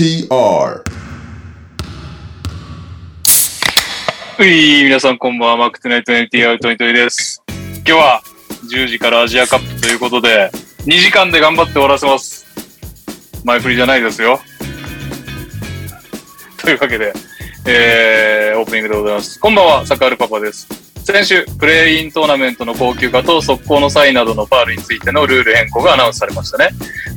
TR うい、皆さんこんばんは。マークトゥナイト NTR トニトリです。今日は10時からアジアカップということで、2時間で頑張って終わらせます。前振りじゃないですよ。というわけで、えー、オープニングでございます。こんばんは、サカールパパです。先週、プレイイントーナメントの高級化と速攻の際などのファールについてのルール変更がアナウンスされましたね。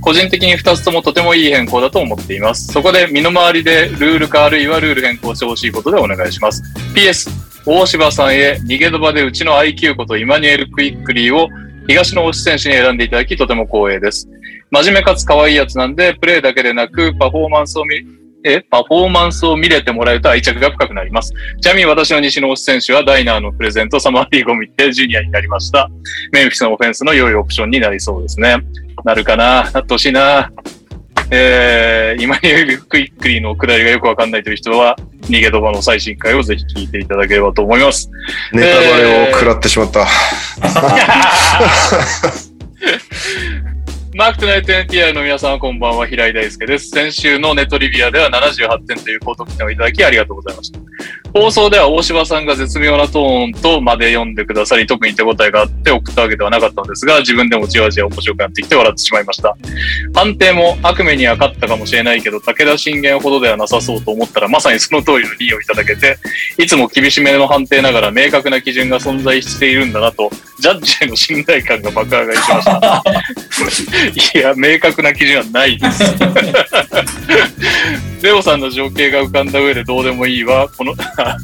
個人的に2つともとてもいい変更だと思っています。そこで身の回りでルール化あるいはルール変更してほしいことでお願いします。PS、大柴さんへ逃げ飛ばでうちの IQ ことイマニュエル・クイックリーを東の推し選手に選んでいただきとても光栄です。真面目かつ可愛いやつなんで、プレーだけでなくパフォーマンスを見、え、パフォーマンスを見れてもらえると愛着が深くなります。ちなみに私の西の推し選手はダイナーのプレゼントサマーリーグを見てジュニアになりました。メンフィスのオフェンスの良いオプションになりそうですね。なるかな？なってほしいなえー、今にクイックリーの下りがよくわかんないという人は、逃げ飛ばの最新回をぜひ聞いていただければと思います。ネタバレを食らってしまった。マークトナイト NTI の皆さんこんばんは、平井大輔です。先週のネトリビアでは78点という高得点をいただきありがとうございました。放送では大柴さんが絶妙なトーンとまで読んでくださり、特に手応えがあって送ったわけではなかったのですが、自分でもじわじわ面白くなってきて笑ってしまいました。判定も悪夢には勝ったかもしれないけど、武田信玄ほどではなさそうと思ったら、まさにその通りの2をいただけて、いつも厳しめの判定ながら明確な基準が存在しているんだなと、ジャッジへの信頼感が爆上がりしました。いや、明確な基準はないです。レオさんの情景が浮かんだ上でどうでもいいは、この、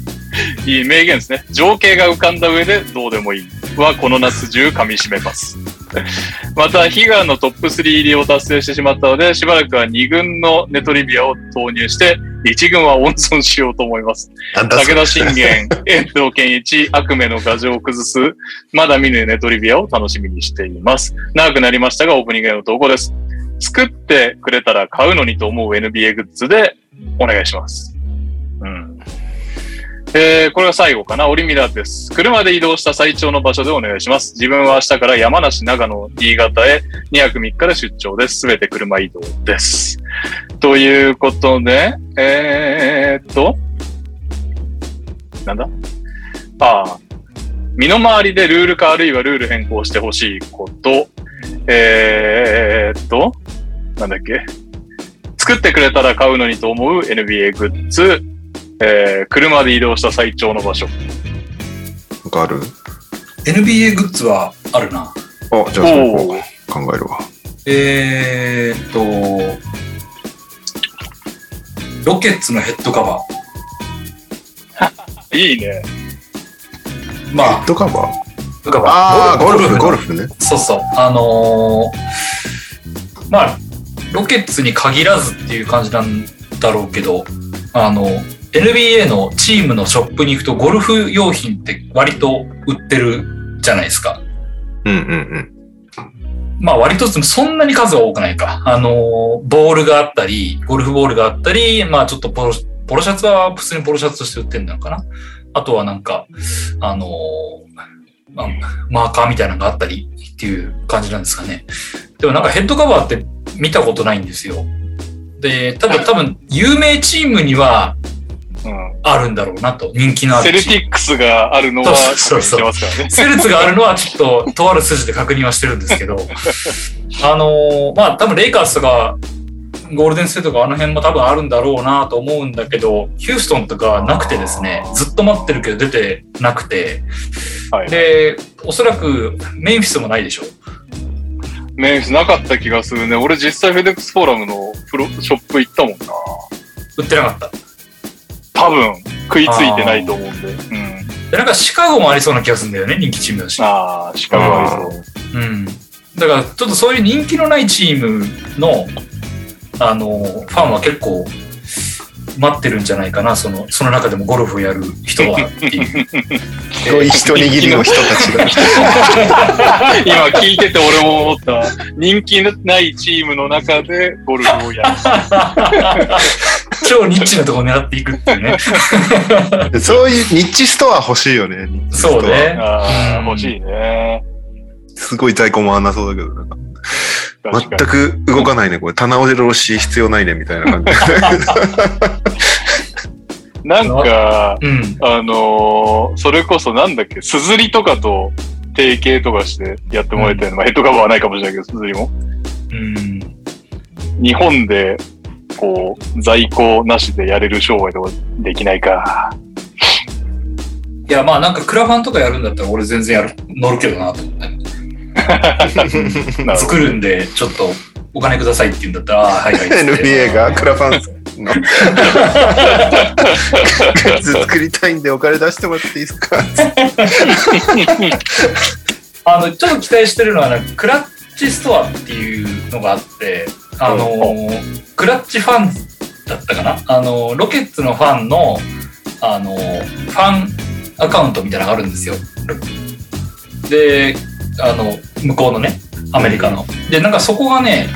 いい名言ですね。情景が浮かんだ上でどうでもいいは、この夏中噛み締めます。また、悲願のトップ3入りを達成してしまったので、しばらくは2軍のネトリビアを投入して、1軍は温存しようと思います。武田信玄、遠藤健一、悪夢の牙城を崩す、まだ見ぬネトリビアを楽しみにしています。長くなりましたが、オープニングへの投稿です。作ってくれたら買うのにと思う NBA グッズでお願いします。うん。えー、これが最後かな。オリミラです。車で移動した最長の場所でお願いします。自分は明日から山梨、長野、新潟へ2泊3日で出張です。すべて車移動です。ということで、えーっと、なんだ？ああ、身の回りでルール化あるいはルール変更してほしいこと、えーっと、なんだっけ作ってくれたら買うのにと思う NBA グッズ、えー、車で移動した最長の場所。なんかある？NBA グッズはあるな。あ、じゃあそれおをー考えるわ。えーっと、ロケッツのヘッドカバ いいね。ー。まあヘッ、ドカバー？ヘッドカバー。ああ、ゴルフ、ゴゴルフね。そうそう。あのーまあ、ロケッツに限らずっていう感じなんだろうけど、あの、NBA のチームのショップに行くとゴルフ用品って割と売ってるじゃないですか。うんうんうん。まあ割とそんなに数は多くないか。あの、ボールがあったり、ゴルフボールがあったり、まあちょっとポロ、ポロシャツは普通にポロシャツとして売ってるのかな。あとはなんか、あの、まあマーカーみたいなのがあったりっていう感じなんですかね。でもなんかヘッドカバーって見たことないんですよ。で、ただ多分有名チームにはうん。あるんだろうなと。人気のあセルるチームティックスがあるのは確認してますからね。セルツがあるのはちょっと、とある筋で確認はしてるんですけど、あのーまあ多分レイカーズとか、ゴールデンステートとかあの辺も多分あるんだろうなと思うんだけど、ヒューストンとかなくてですね、ずっと待ってるけど出てなくて、はい。で、おそらくメンフィスもないでしょ。メンフィスなかった気がするね。俺実際フェデックスフォーラムのプロショップ行ったもんな。売ってなかった。多分、食いついてないと思うんで。うん。で、なんかシカゴもありそうな気がするんだよね、人気チームだし。ああ、シカゴありそう。うん。だから、ちょっとそういう人気のないチームの、あの、ファンは結構、待ってるんじゃないかな、その、その中でもゴルフをやる人はっていう。一握りの人たちが。今聞いてて俺も思った。人気ないチームの中でゴルフをやる。超ニッチなところ狙っていくっていうね。そういうニッチストア欲しいよね。そうね。欲しいね。すごい在庫もあんなそうだけど、なんか。全く動かないね。これ、棚押し必要ないね、みたいな感じ。に。なんか、うん。あのーそれこそなんだっけ、すずりとかと提携とかしてやってもらいたいの。まあ、ヘッドカバーはないかもしれないけど、すずりも。うん。日本で、こう、在庫なしでやれる商売とかできないか。いや、まあなんかクラファンとかやるんだったら俺全然やる、乗るけどなと思って。作るんで、ちょっとお金くださいって言うんだったら、はいはい。NBA がクラファンの。グッズ作りたいんでお金出してもらっていいですか？あの、ちょっと期待してるのはね、クラッチストアっていうのがあって、あのークラッチファンだったかな？あのーロケッツのファンの、あのーファンアカウントみたいなのがあるんですよ。で、あの、向こうのね、アメリカの。で、なんかそこがね、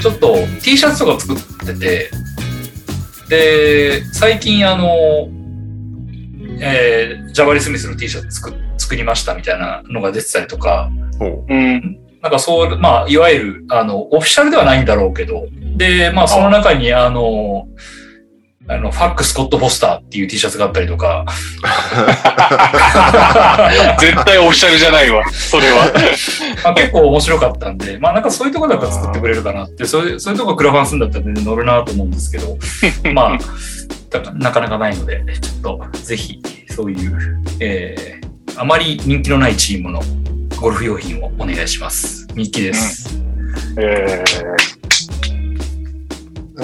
ちょっと T シャツとか作ってて、で、最近あの、えージャバリ・スミスの T シャツ作作りましたみたいなのが出てたりとか、ほうん。なんかそう、まあ、いわゆる、あの、オフィシャルではないんだろうけど、で、まあ、その中に、あの、あの、ファック・スコット・フォスターっていう T シャツがあったりとか、絶対オフィシャルじゃないわ、それは。まあ、結構面白かったんで、まあ、なんかそういうところだったら作ってくれるかなって、そういう、そういうとこクラファンするんだったら全然乗るなと思うんですけど、まあ、だからなかなかないので、ちょっと、ぜひ、そういう、えー、あまり人気のないチームのゴルフ用品をお願いします。ミッキーです。えなん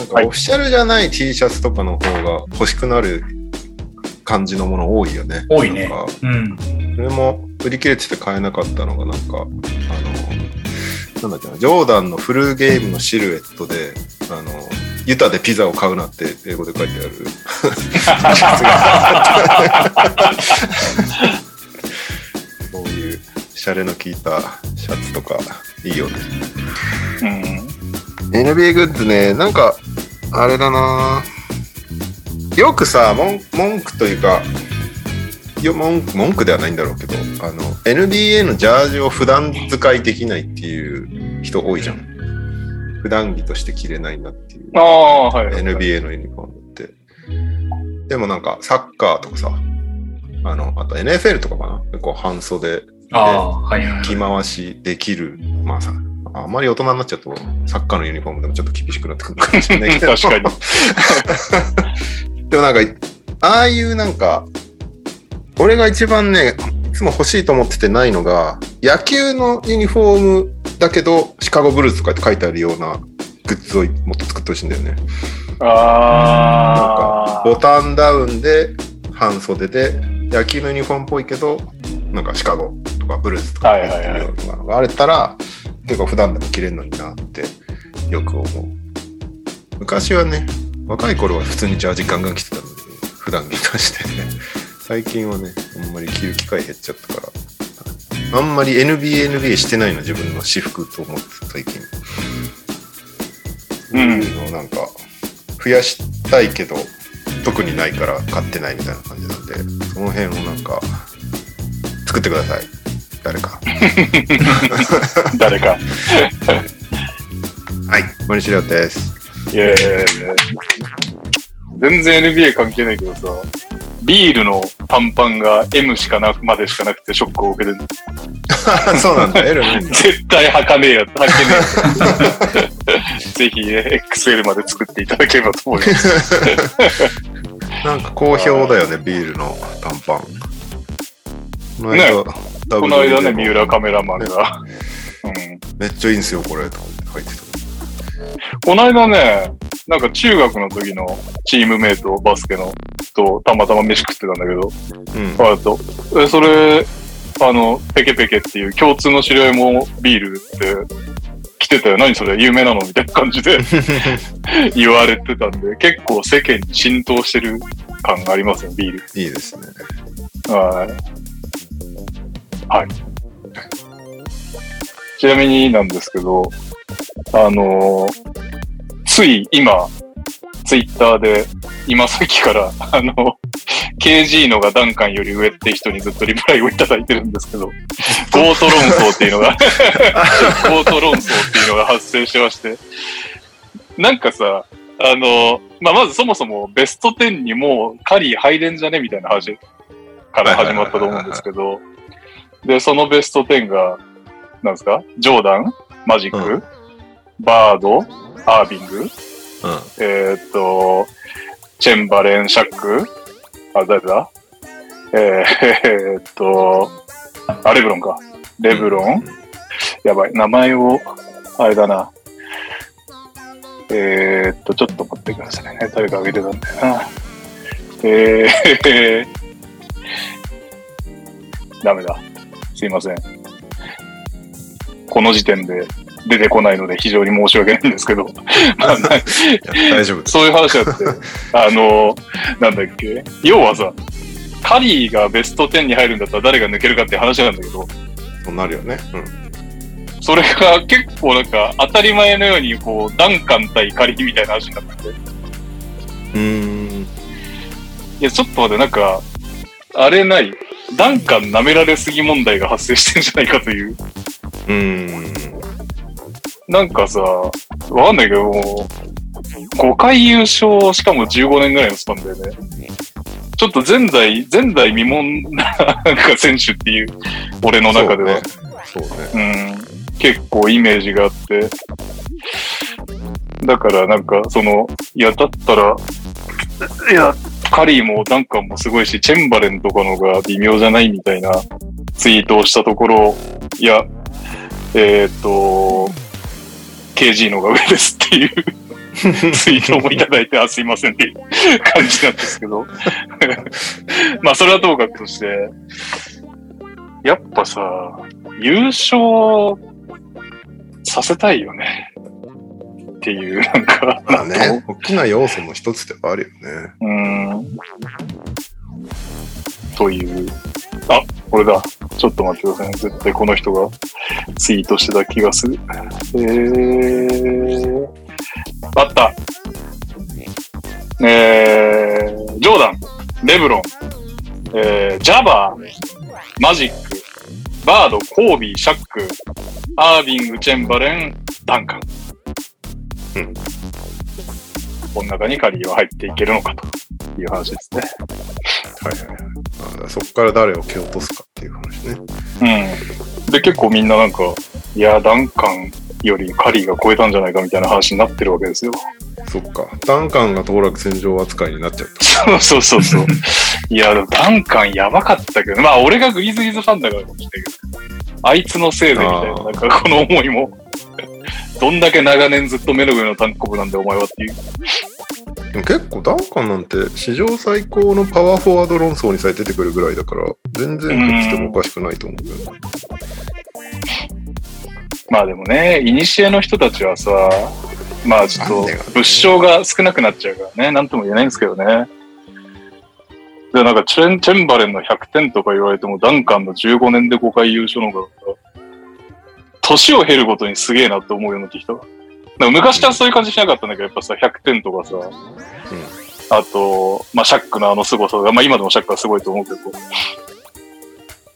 かオフィシャルじゃない T シャツとかの方が欲しくなる感じのもの多いよね。多いねうん。それも売り切れてて買えなかったのがなんか、あの、なんだっけな、ジョーダンのフルゲームのシルエットで、あの、ユタでピザを買うなって英語で書いてある。そういうシャレの効いたシャツとかいいよね。ー、うん。NBA グッズね、なんか、あれだなよくさ、文文句というか、よ文句文句ではないんだろうけど、あの、NBA のジャージを普段使いできないっていう人多いじゃん。普段着として着れないんだっていう。ああ、はい。NBA のユニフォームって。でもなんか、サッカーとかさ、あの、あと NFL とかかな結構半袖ああ、はいはいはい。着回しできる。まあさ、あんまり大人になっちゃうと、サッカーのユニフォームでもちょっと厳しくなってくるかもしれないけど。確かに。でもなんか、ああいうなんか、俺が一番ね、いつも欲しいと思っててないのが、野球のユニフォームだけど、シカゴブルーズとかって書いてあるようなグッズをもっと作ってほしいんだよね。あボタンダウンで、半袖で、野球のユニフォームっぽいけど、なんかシカゴとかブルーズとか入ってるようなのがあれたら、結構普段でも着れるのになってよく思う。昔はね、若い頃は普通にジャージガンガン着てたのに、普段着としてね。最近はね、あんまり着る機会減っちゃったから、あんまり NBA、NBA してないの自分の私服と思って最近。うんなんか、増やしたいけど、特にないから買ってないみたいな感じなんで、その辺をなんか、作ってください。誰か。ー 誰か。はい、森資料です。いやいやいや全然 NBA 関係ないけどさ、ビールの短パンが M しかなくまでしかなくてショックを受けてる。そうなんだ、L ないんだ。絶対履かねえやつ、履けねえ。ぜひね、XL まで作っていただければと思います。なんか好評だよね、ビールの短パン。このね間、ダブルこの間ね、三浦カメラマンが。うん、めっちゃいいんすよ、これ、とかって書いてた。この間ね、なんか中学の時のチームメイト、バスケの、とたまたま飯食ってたんだけど、うん。あと、え、それ、あの、ペケペケっていう共通の知り合いもビールって来てたよ。何それ有名なのみたいな感じで 言われてたんで、結構世間に浸透してる感がありますよ、ビール。いいですね。はい。はい。ちなみになんですけど、あのーつい今、ツイッターで、今さっきから、あの、KG のがダンカンより上って人にずっとリプライをいただいてるんですけど、ゴート論争っていうのが ゴート論争っていうのが発生してまして、なんかさ、あの、まあ、まずそもそもベスト10にもうカリー入れんじゃねみたいな話から始まったと思うんですけど、で、そのベスト10が、なんですか？ジョーダン？マジック、うんバード？アービング？うん。えーっと、チェンバレン、シャック？あ、誰だ？えー、えーっと、あ、レブロンか。レブロン、やばい、名前を、あれだな。えー、っと、ちょっと待ってくださいね。誰か挙げてたんだよな。えー、ダメだ。すいません。この時点で出てこないので非常に申し訳ないんですけど。まあ、大丈夫。そういう話だって、あの、なんだっけ、要はさ、カリーがベスト10に入るんだったら誰が抜けるかって話なんだけど、そうなるよね。うん。それが結構なんか当たり前のようにこう、ダンカン対カリーみたいな話になってて、うーん。いや、ちょっと待って、なんか、あれない、ダンカン舐められすぎ問題が発生してんじゃないかという。うーん。なんかさ、わかんないけど、もう、5回優勝、しかも15年ぐらいのスパンだよね。ちょっと前代、前代未聞な、なんか選手っていう、俺の中では。そうね。うん。結構イメージがあって。だからなんか、その、いや、だったら、いや、カリーもダンカンもすごいし、チェンバレンとかのが微妙じゃないみたいなツイートをしたところ、いや、えーっと、KG のが上ですっていうツイートもいただいて、あ、すいませんっていう感じなんですけど。まあ、それはともかくとして、やっぱさ、優勝させたいよね。っていう、なんか、まあね、大きな要素の一つではあるよね。うーん。という。あ、これだ。ちょっと待ってくださいね。絶対この人がツイートしてた気がする。えー。あった。えー、ジョーダン、レブロン、えー、ジャバー、マジック、バード、コービー、シャック、アービング、チェンバレン、ダンカン。うん。この中にカリーは入っていけるのかという話ですね。はいはいはい。まあ、そこから誰を蹴落とすかっていう話ね。うん。で、結構みんななんか、いや、ダンカンよりカリーが超えたんじゃないかみたいな話になってるわけですよ。そっか。ダンカンが当落戦場扱いになっちゃった。そうそうそうそう。いや、ダンカンやばかったけど、まあ俺がグイズイズファンだからかもしれないけど、あいつのせいでみたいな、なんかこの思いも、どんだけ長年ずっと目の上の単行部なんでお前はっていう。でも結構ダンカンなんて史上最高のパワーフォワード論争にさえ出てくるぐらいだから、全然取っててもおかしくないと思うけど。まあでもね、イニシエの人たちはさ、まあちょっと物証が少なくなっちゃうからね、なんとも言えないんですけどね。で、なんかチェンチェンバレンの100点とか言われても、ダンカンの15年で5回優勝の方が、年を経るごとにすげえなって思うようになってきた。なんか昔はそういう感じしなかったんだけど、やっぱさ、100点とかさ、あと、まあ、シャックのあの凄さが、まあ今でもシャックはすごいと思うけど、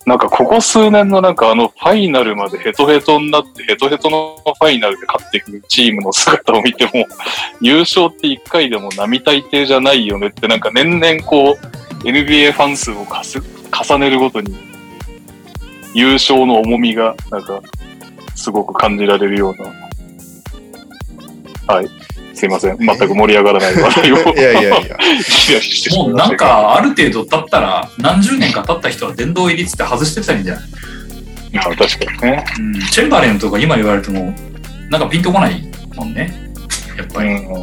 なんかここ数年のなんかあのファイナルまでヘトヘトになってヘトヘトのファイナルで勝っていくチームの姿を見ても 優勝って一回でも並大抵じゃないよねってなんか年々こう NBA ファン数を重ねるごとに優勝の重みがなんかすごく感じられるような。はい。すいません。全く盛り上がらない話題を。いやいやいや。もいうなんか、ある程度経ったら、何十年か経った人は殿堂入りっつって外してたらいいんじゃない？まあ確かにね。うん、チェンバレンとか今言われても、なんかピンとこないもんね。やっぱり。うん。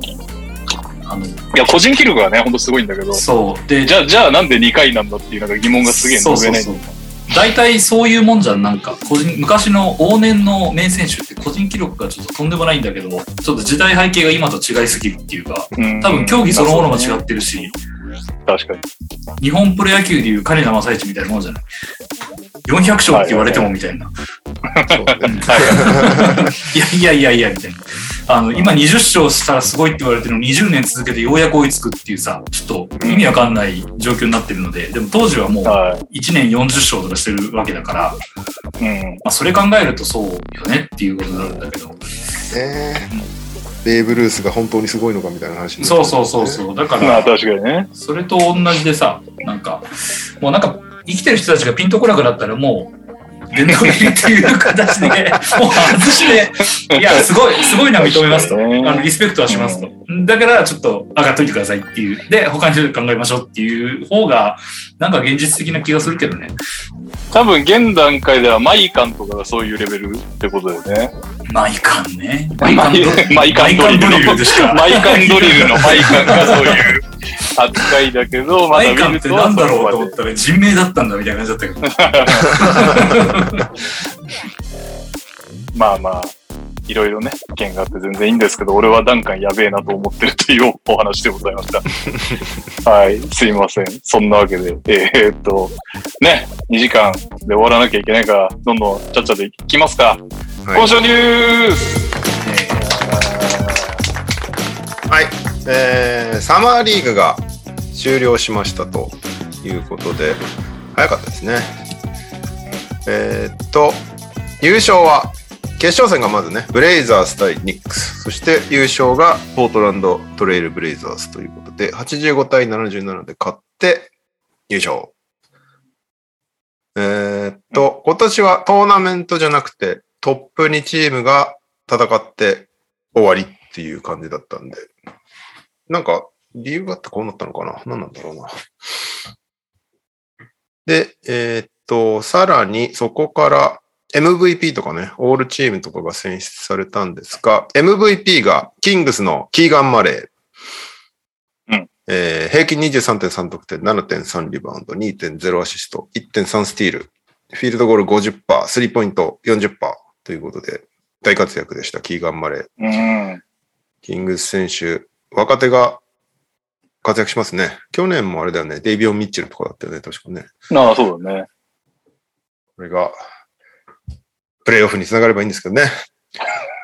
あの、いや、個人記録はね、ほんとすごいんだけど、そう。で、じゃあ、じゃあなんで2回なんだっていうなんか疑問がすげえそう述べないそうそう。大体そういうもんじゃん、なんか、個人、昔の往年の名選手って個人記録がちょっととんでもないんだけど、ちょっと時代背景が今と違いすぎるっていうか、うん多分競技そのものも違ってるし、確かに。日本プロ野球でいう金田正一みたいなもんじゃない？400勝って言われてもみたいな。いやいやいやいや、みたいな。あの、今20勝したらすごいって言われてるの20年続けてようやく追いつくっていうさ、ちょっと意味わかんない状況になってるので、でも当時はもう1年40勝とかしてるわけだから、うん、まあそれ考えるとそうよねっていうことになるんだけど。えー、ベーブ・ルースが本当にすごいのかみたいな話、ね、そうそうそうそう。だから、まあ確かにね。それと同じでさ、なんか、もうなんか生きてる人たちがピンとこなくなったらもう、電動入れっていう形で、もう外して、いや、すごい、すごいのは認めますと。あの、リスペクトはしますと。だから、ちょっと上がっといてくださいっていう。で、他に考えましょうっていう方が、なんか現実的な気がするけどね。多分、現段階ではマイカンとかがそういうレベルってことだよね。マイカンね。マイカンマイカンドリルの。マイカンドリルのマイカンがそういう扱いだけど、まだマイカンって何だろうと思ったら人名だったんだみたいな感じだったけど。まあまあ、いろいろね、意見があって全然いいんですけど、俺はダンカンやべえなと思ってるというお話でございました。はい、すいません。そんなわけで、えー、っと、ね、2時間で終わらなきゃいけないから、どんどんちゃっちゃでいきますか。はい、今週ニュース、はい、えー、サマーリーグが終了しましたということで、早かったですね。えー、っと、優勝は決勝戦がまずね、ブレイザーズ対ニックス。そして優勝がポートランドトレイルブレイザーズということで、85対77で勝って優勝。えー、っと、今年はトーナメントじゃなくてトップ2チームが戦って終わりっていう感じだったんで、なんか理由があってこうなったのかな？何なんだろうな。で、えー、っと、さらにそこから MVP とかね、オールチームとかが選出されたんですが、MVP がキングスのキーガン・マレー。うんえー、平均23.3得点、7.3リバウンド、2.0アシスト、1.3スティール、フィールドゴール50%、スリーポイント40%ということで、大活躍でした、キーガン・マレー。うん、キングス選手、若手が活躍しますね。去年もあれだよね、デイビオン・ミッチェルとかだったよね、確かね。ああ、そうだね。これが、プレイオフにつながればいいんですけどね。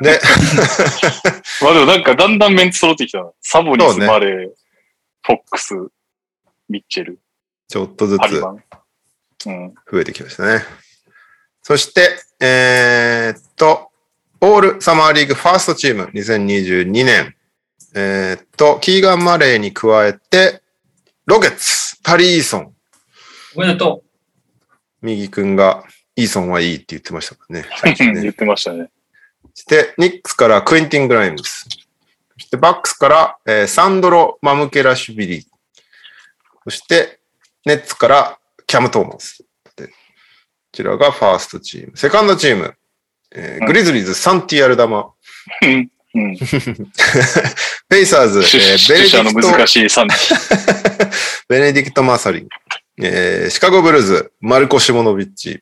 で、まあでもなんかだんだんメンツ揃ってきたサボニス、マレー、フォックス、ミッチェル。ちょっとずつ増えてきましたね。そして、えー、っと、オールサマーリーグファーストチーム2022年。えー、っと、キーガン・マレーに加えて、ロケッツ、タリーソン。おめでとう。右くんがイーソンはいいって言ってましたからね。ね言ってましたね。そして、ニックスからクインティン・グライムズ。そしてバックスから、えー、サンドロ・マムケラシュビリ。そして、ネッツからキャム・トーマス。こちらがファーストチーム。セカンドチーム、えー、グリズリーズ、サンティアルダマ。うん、ペイサーズ、えー、ベネディクト。ベネディクト・マーサリン。えー、シカゴブルズ、マルコ・シモノビッチ。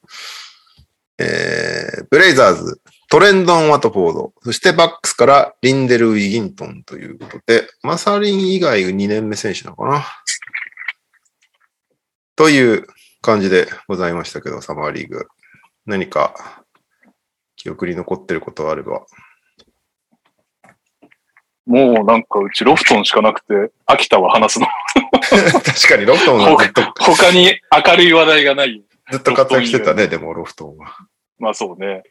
えー、ブレイザーズ、トレンドン・ワトフォード、そしてバックスからリンデル・ウィギントンということで、マサリン以外2年目選手なのかなという感じでございましたけど、サマーリーグ。何か記憶に残ってることあれば。もうなんかうちロフトンしかなくて、秋田は話すの。確かにロフトンはずっと。他に明るい話題がない。ずっと活躍してたね、でもロフトンは。まあそうね。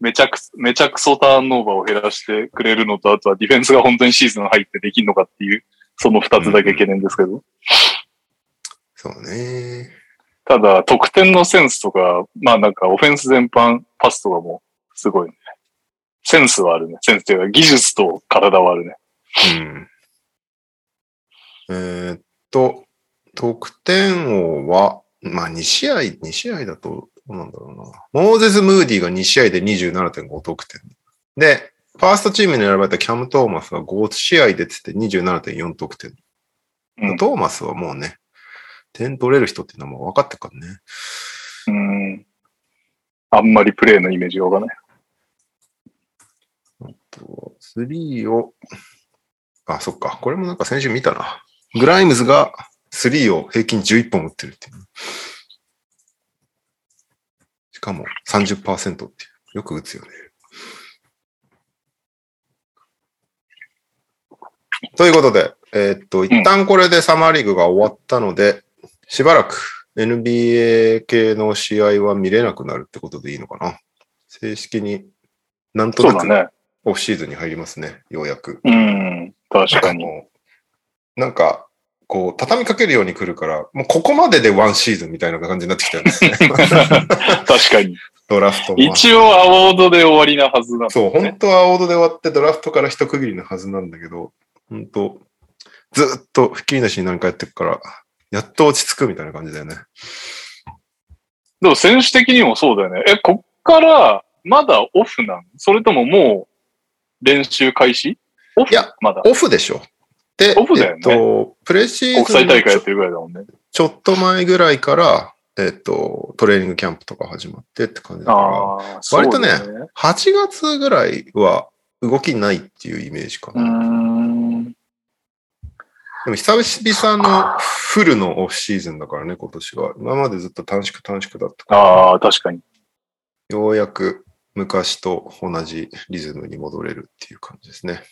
めちゃく、めちゃくそターンオーバーを減らしてくれるのと、あとはディフェンスが本当にシーズン入ってできるのかっていう、その二つだけ懸念ですけど。うん、そうね。ただ、得点のセンスとか、まあなんかオフェンス全般、パスとかもすごいね。センスはあるね。センスというか技術と体はあるね。うん。えー、っと、得点王は、まあ2試合、2試合だと、どうなんだろうな。モーゼス・ムーディが2試合で27.5得点。で、ファーストチームに選ばれたキャム・トーマスが5試合でつって27.4得点。うん、トーマスはもうね、点取れる人っていうのはもう分かってるからね。うん。あんまりプレーのイメージがわかんない。あと、3を、あ、そっか。これもなんか先週見たな。グライムズが3を平均11本打ってるっていう。しかも30%っていう。よく打つよね。ということで、えーっと、一旦これでサマーリーグが終わったので、しばらく NBA 系の試合は見れなくなるってことでいいのかな。正式になんとなくね。オフシーズンに入りますね、ようやく。うん。確かに。なんか、こう、畳みかけるように来るから、もうここまででワンシーズンみたいな感じになってきたんですね。確かに。ドラフトも。一応アワードで終わりなはずなんだそう、本当はオードで終わってドラフトから一区切りのはずなんだけど、本当ずっとひっきりなしに何かやってくから、やっと落ち着くみたいな感じだよね。でも選手的にもそうだよね。え、こっからまだオフなのそれとももう練習開始？オフ？いやまだ。オフでしょ。で、オフだよねえっと、プレシー国ズンの際大会やってるぐらいだもんね。ちょっと前ぐらいから、えっと、トレーニングキャンプとか始まってって感じだから、割とねそうだよ8月ぐらいは動きないっていうイメージかな。ん。でも久々のフルのオフシーズンだからね、今年は。今までずっと短縮短縮だったから、ああ、確かに。ようやく昔と同じリズムに戻れるっていう感じですね。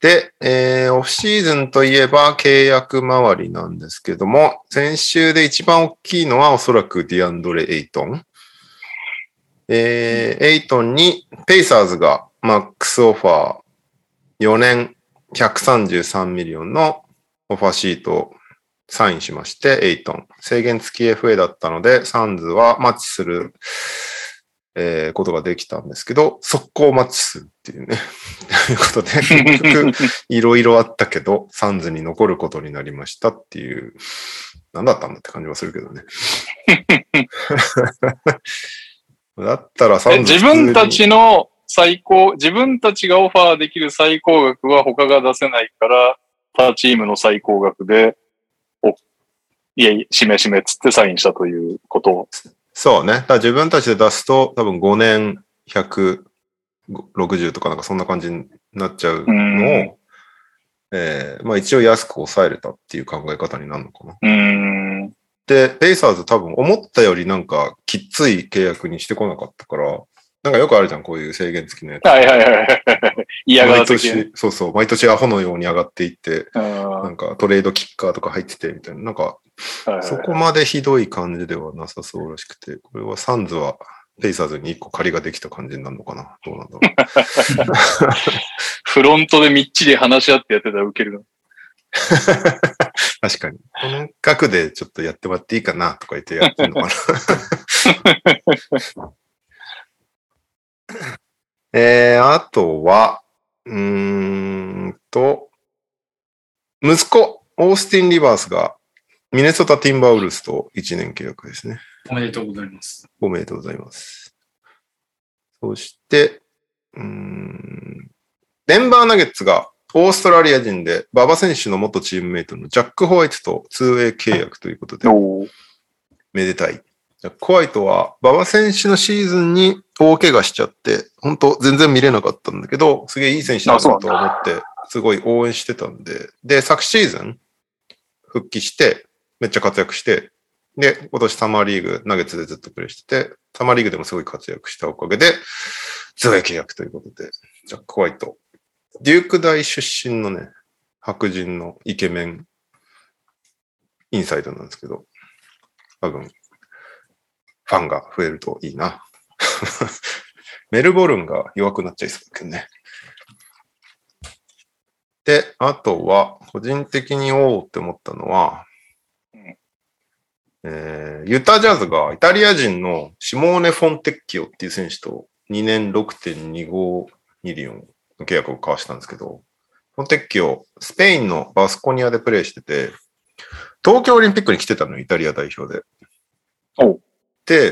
で、えーオフシーズンといえば契約周りなんですけども、先週で一番大きいのはおそらくディアンドレ・エイトン。えーエイトンにペイサーズが max offer 4年133 million の offer sheet をサインしまして、エイトン。制限付き FA だったので、サンズはマッチする、えーことができたんですけど、速攻マッチするっていうね。ということで、結局、いろいろあったけど、サンズに残ることになりましたっていう、何だったんだって感じはするけどね。だったらサえンズ自分たちの最高、自分たちがオファーできる最高額は他が出せないから、他チームの最高額で、お、いやいや、しめしめっつってサインしたということ。そうね。だから自分たちで出すと、多分5年160とかなんかそんな感じになっちゃうのを、うんえーまあ一応安く抑えれたっていう考え方になるのかな。で、ペイサーズ多分思ったよりなんかきっつい契約にしてこなかったから、なんかよくあるじゃん、こういう制限付きのやつ。はいはいはいはい。嫌がら毎せ系。年、そうそう、毎年アホのように上がっていって、うんなんかトレードキッカーとか入っててみたいな、なんかそこまでひどい感じではなさそうらしくて、これはサンズはペイサーズに一個借りができた感じになるのかなどうなんだろう。フロントでみっちり話し合ってやってたらウケるな。確かに。この額でちょっとやってもらっていいかなとか言ってやってるのかな。えー、あとは、うーんと、息子、オースティン・リバースがミネソタ・ティンバーウルスと1年契約ですね。おめでとうございます。おめでとうございます。そして、うーん、デンバーナゲッツがオーストラリア人で馬場選手の元チームメイトのジャック・ホワイトと 2way 契約ということで、めでたい。ジャック・ホワイトは馬場選手のシーズンに大怪我しちゃって、本当全然見れなかったんだけど、すげえいい選手だなと思って、すごい応援してたんで、で、昨シーズン復帰して、めっちゃ活躍して、で、今年サマーリーグ、ナゲッツでずっとプレーしてて、サマーリーグでもすごい活躍したおかげで、ズ契約ということで、ジャック・ホワイト。デューク大出身のね、白人のイケメン、インサイドなんですけど、多分、ファンが増えるといいな。メルボルンが弱くなっちゃいそうだけどね。で、あとは、個人的におおって思ったのは、えーユタジャズがイタリア人のシモーネ・フォンテッキオっていう選手と2年6.25ミリオンの契約を交わしたんですけど、フォンテッキオ、スペインのバスコニアでプレーしてて、東京オリンピックに来てたの、イタリア代表で。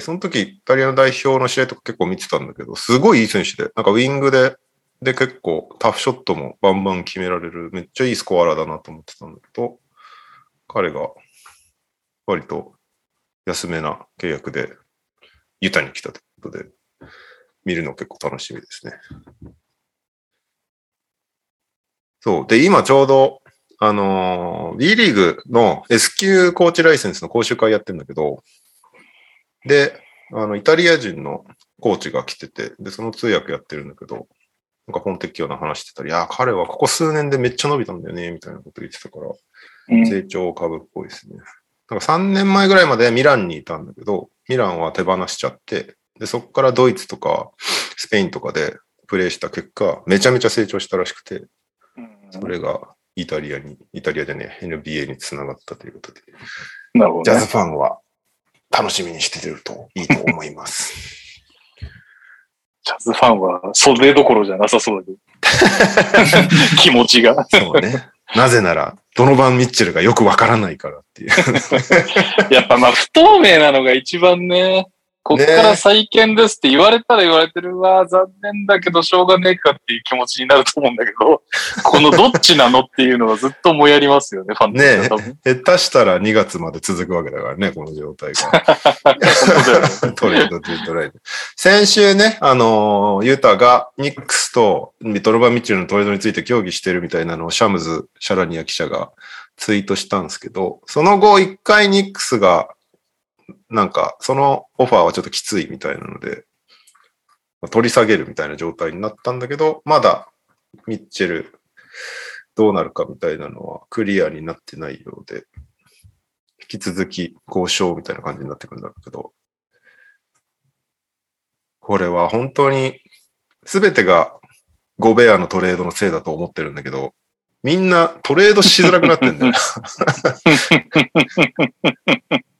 その時、イタリアの代表の試合とか結構見てたんだけど、すごいいい選手で、なんかウィングで、で結構タフショットもバンバン決められる、めっちゃいいスコアラーだなと思ってたんだけど、彼が割と安めな契約でユタに来たということで、見るの結構楽しみですね。そう。で、今ちょうど、あのー、B リーグの S 級コーチライセンスの講習会やってるんだけど、で、あの、イタリア人のコーチが来てて、で、その通訳やってるんだけど、なんか本適用の話してたら、いや、彼はここ数年でめっちゃ伸びたんだよね、みたいなこと言ってたから、うん成長株っぽいですね。なんか3年前ぐらいまでミランにいたんだけど、ミランは手放しちゃって、で、そこからドイツとかスペインとかでプレーした結果、めちゃめちゃ成長したらしくて、それがイタリアに、イタリアじゃねえ、NBA につながったということで、なるほど、ねジャズ。ファンは楽しみにしてるといいと思います。ジャズファンは袖どころじゃなさそうだけど。気持ちが。そうね。なぜなら、ドノバン・ミッチェルがよくわからないからっていう。やっぱまあ不透明なのが一番ね、こっから再建ですって言われたら言われてるわ、残念だけどしょうがねえかっていう気持ちになると思うんだけど、このどっちなのっていうのはずっともやりますよね、ファンのね。え、下手したら2月まで続くわけだからね、この状態が。トレードトレード。先週ね、あのーユータがニックスとドノバン・ミッチェルのトレードについて協議してるみたいなのをシャムズ・シャラニア記者がツイートしたんですけど、その後一回ニックスが、なんか、そのオファーはちょっときついみたいなので、取り下げるみたいな状態になったんだけど、まだミッチェルどうなるかみたいなのはクリアになってないようで、引き続き交渉みたいな感じになってくるんだけど、これは本当に全てがゴベアのトレードのせいだと思ってるんだけど、みんなトレードしづらくなってんだよ。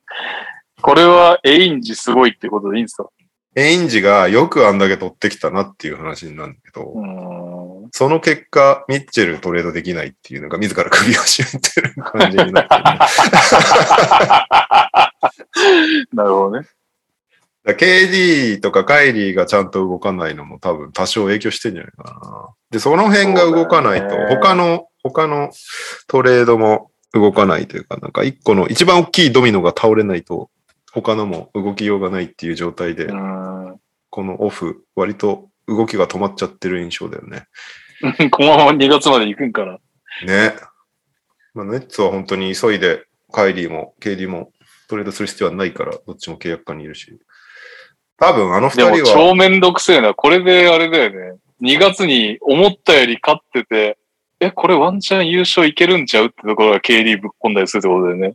これはエインジすごいってことでいいんですか？エインジがよくあんだけ取ってきたなっていう話になるんだけど。その結果、ミッチェルトレードできないっていうのが自ら首を絞めてる感じになってる、ね。なるほどね。KD とかカイリーがちゃんと動かないのも多分多少影響してんじゃないかな。で、その辺が動かないと、他の、他のトレードも動かないというか、なんか一個の一番大きいドミノが倒れないと、他のも動きようがないっていう状態で。このオフ、割と動きが止まっちゃってる印象だよね。このまま2月まで行くんかな。ね。まあ、ネッツは本当に急いで、カイリーも KD もトレードする必要はないから、どっちも契約下にいるし。多分あの二でも人は、超めんどくせえな。これであれだよね。2月に思ったより勝ってて、え、これワンチャン優勝いけるんちゃうってところが KD ぶっ込んだりするってことだよね。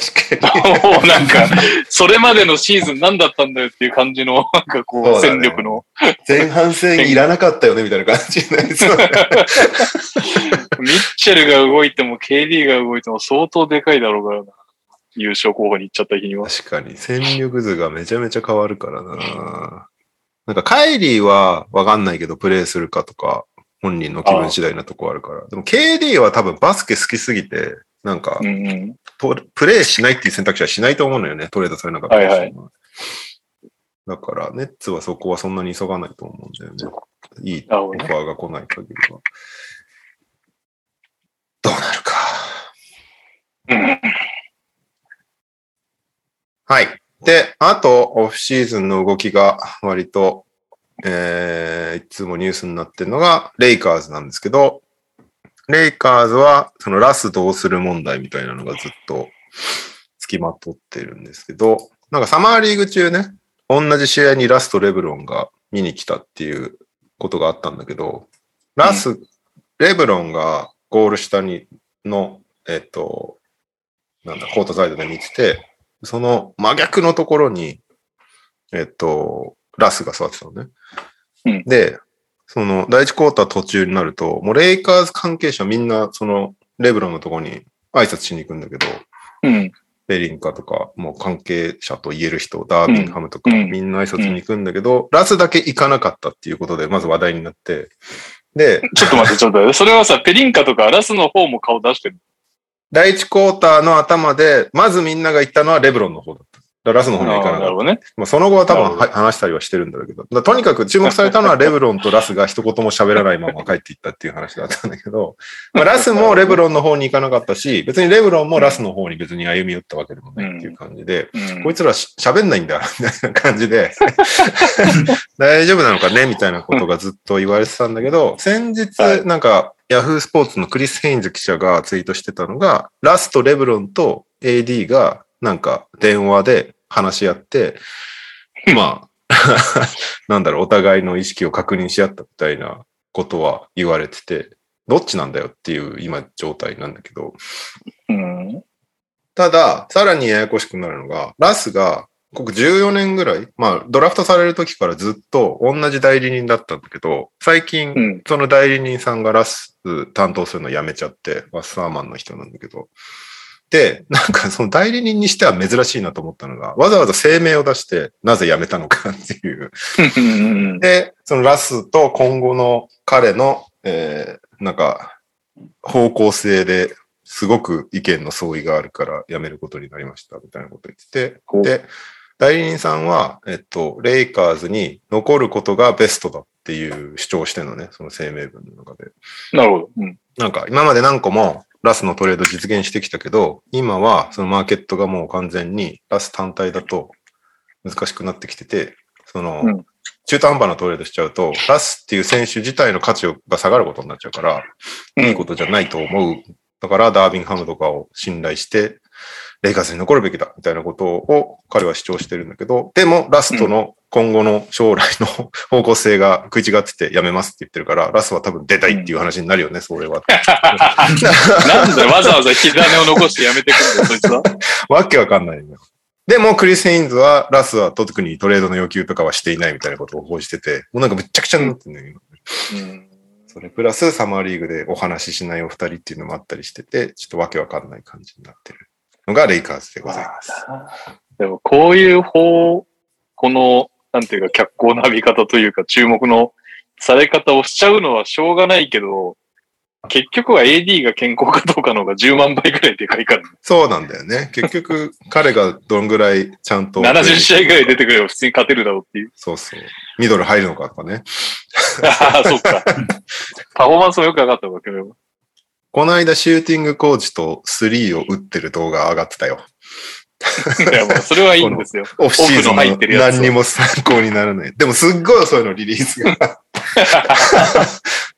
確かに。もうなんか、それまでのシーズン何だったんだよっていう感じの、なんかこう、戦力の。前半戦いらなかったよね、みたいな感じになりそうだねミッチェルが動いても KD が動いても相当でかいだろうからな。優勝候補に行っちゃった日には。確かに、戦力図がめちゃめちゃ変わるからな。なんか、カイリーはわかんないけど、プレイするかとか、本人の気分次第なとこあるから。でも、KD は多分バスケ好きすぎて、なんかう、んうん。とプレイしないっていう選択肢はしないと思うのよね、トレードされなかったらはいはいだから、ネッツはそこはそんなに急がないと思うんだよね。いいオファーが来ない限りは。どうなるか。うんはい。で、あと、オフシーズンの動きが割と、えー、いつもニュースになってるのが、レイカーズなんですけど、レイカーズは、そのラスどうする問題みたいなのがずっと付きまとってるんですけど、なんかサマーリーグ中ね、同じ試合にラスとレブロンが見に来たっていうことがあったんだけど、ラス、レブロンがゴール下にの、えっと、なんだ、コートサイドで見てて、その真逆のところに、えっと、ラスが座ってたのね。うんで、その第一クォーター途中になると、もうレイカーズ関係者みんなそのレブロンのところに挨拶しに行くんだけど、うん。ベリンカとか、もう関係者と言える人、ダービンハムとか、うんみんな挨拶に行くんだけど、ラスだけ行かなかったっていうことで、まず話題になって、で、ちょっと待って、ちょっと待って。それはさ、ペリンカとかラスの方も顔出してる。第一クォーターの頭で、まずみんなが行ったのはレブロンの方だった。ラスの方には行かなかった。ね。まあ、その後は多分話したりはしてるんだろうけど、とにかく注目されたのはレブロンとラスが一言も喋らないまま帰っていったっていう話だったんだけど、まあ、ラスもレブロンの方に行かなかったし、別にレブロンもラスの方に別に歩み寄ったわけでもないっていう感じで、うん。こいつらし喋んないんだ、みたいな感じで、大丈夫なのかねみたいなことがずっと言われてたんだけど、先日はい、なんか、ヤフースポーツのクリス・ヘインズ記者がツイートしてたのが、ラスとレブロンと AD がなんか電話で話し合って、まあ、なんだろう、お互いの意識を確認し合ったみたいなことは言われてて、どっちなんだよっていう今状態なんだけど、うん。ただ、さらにややこしくなるのが、ラスが、ここ14年ぐらい、まあ、ドラフトされる時からずっと同じ代理人だったんだけど、最近、うん。その代理人さんがラス担当するのやめちゃって、ワッサーマンの人なんだけど。で、なんかその代理人にしては珍しいなと思ったのが、わざわざ声明を出して、なぜ辞めたのかっていう。うん。で、そのラスと今後の彼の、えー、なんか、方向性ですごく意見の相違があるから辞めることになりました、みたいなこと言ってて、で、代理人さんは、えっと、レイカーズに残ることがベストだっていう主張をしてるのね、その声明文の中で。なるほど。うん。なんか今まで何個もラスのトレード実現してきたけど、今はそのマーケットがもう完全にラス単体だと難しくなってきてて、その、うん中途半端なトレードしちゃうと、ラスっていう選手自体の価値が下がることになっちゃうから、うんいいことじゃないと思う。だからダービンハムとかを信頼して、レイカーズに残るべきだ、みたいなことを彼は主張してるんだけど、でもラストの今後の将来の 方向性が食い違っててやめますって言ってるから、ラスは多分出たいっていう話になるよね、それは。なんでわざわざ火種を残してやめてくんだよ、そいつは。わけわかんないよ。でも、クリス・ヘインズは、ラスは特にトレードの要求とかはしていないみたいなことを報じてて、もうなんかむっちゃくちゃになってるんだよ、今うん。それプラスサマーリーグでお話ししないお二人っていうのもあったりしてて、ちょっとわけわかんない感じになってるのがレイカーズでございます。でも、こういう方、この、なんていうか、脚光の浴び方というか、注目のされ方をしちゃうのはしょうがないけど、結局は AD が健康かどうかの方が10万倍ぐらいでかいから、そうなんだよね。結局、彼がどんぐらいちゃんと。70試合ぐらい出てくれば普通に勝てるだろうっていう。そうそう。ミドル入るのかとかね。ああ、そっか。パフォーマンスもよく上がったわけど。この間、シューティングコーチとスリーを打ってる動画上がってたよ。いや、もうそれはいいんですよ。オフシーズン入ってるやつを何にも参考にならない。でもすっごい遅いの、リリースが。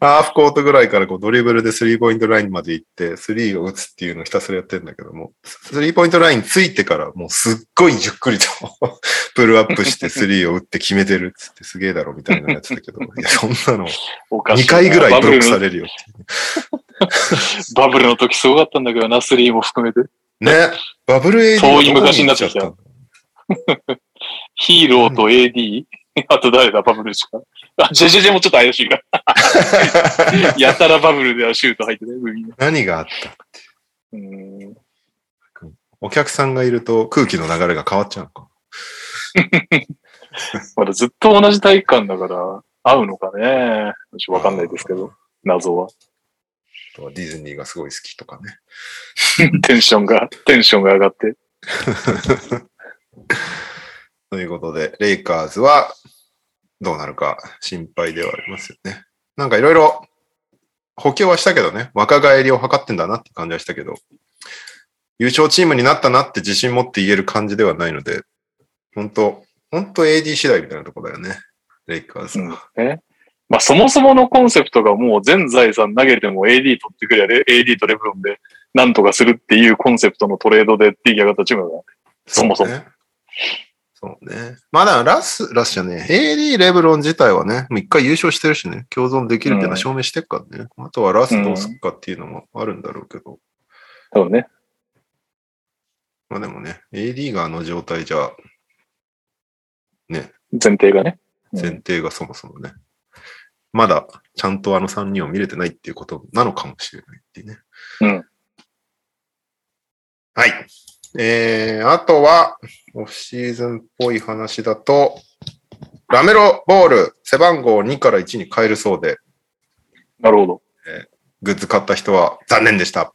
ハーフコートぐらいからこうドリブルでスリーポイントラインまで行って、スリーを打つっていうのをひたすらやってるんだけども、スリーポイントラインついてからもうすっごいゆっくりと プルアップしてスリーを打って決めてるっつってすげえだろみたいなのやつだけど、いや、そんなの2おかしいな回ぐらいブロックされるよってバブルの時すごかったんだけどな、スリーも含めて。ね。バブル AD 遠い昔になってきたヒーローと AD、あと誰だ、バブルしか？あ、ジェジェジェもちょっと怪しいから。やたらバブルではシュート入ってね。何があったうんお客さんがいると空気の流れが変わっちゃうのか。まだずっと同じ体育館だから、合うのかね。わかんないですけど、謎は。あとはディズニーがすごい好きとかね。テンションが、テンションが上がって。ということで、レイカーズはどうなるか心配ではありますよね。なんかいろいろ補強はしたけどね、若返りを図ってんだなって感じはしたけど、優勝チームになったなって自信持って言える感じではないので、本当本当 AD 次第みたいなとこだよね、レイカーズうん。まあそもそものコンセプトがもう全財産投げても AD 取ってくれや AD とレブロンでなんとかするっていうコンセプトのトレードで出来上がったチームだから。そもそもうね。そうね。まあだからラス、ラスじゃねえ、AD レブロン自体はね、もう一回優勝してるしね、共存できるっていうのは証明してるからね。あとはラスどうするかっていうのもあるんだろうけど。そうね。まあでもね、AD があの状態じゃ、ね、前提がね。うん前提がそもそもね、まだちゃんとあの3人を見れてないっていうことなのかもしれないっていうね。うん。はい。えー、あとは、オフシーズンっぽい話だと、ラメロボール、背番号2から1に変えるそうで、なるほど。グッズ買った人は残念でした。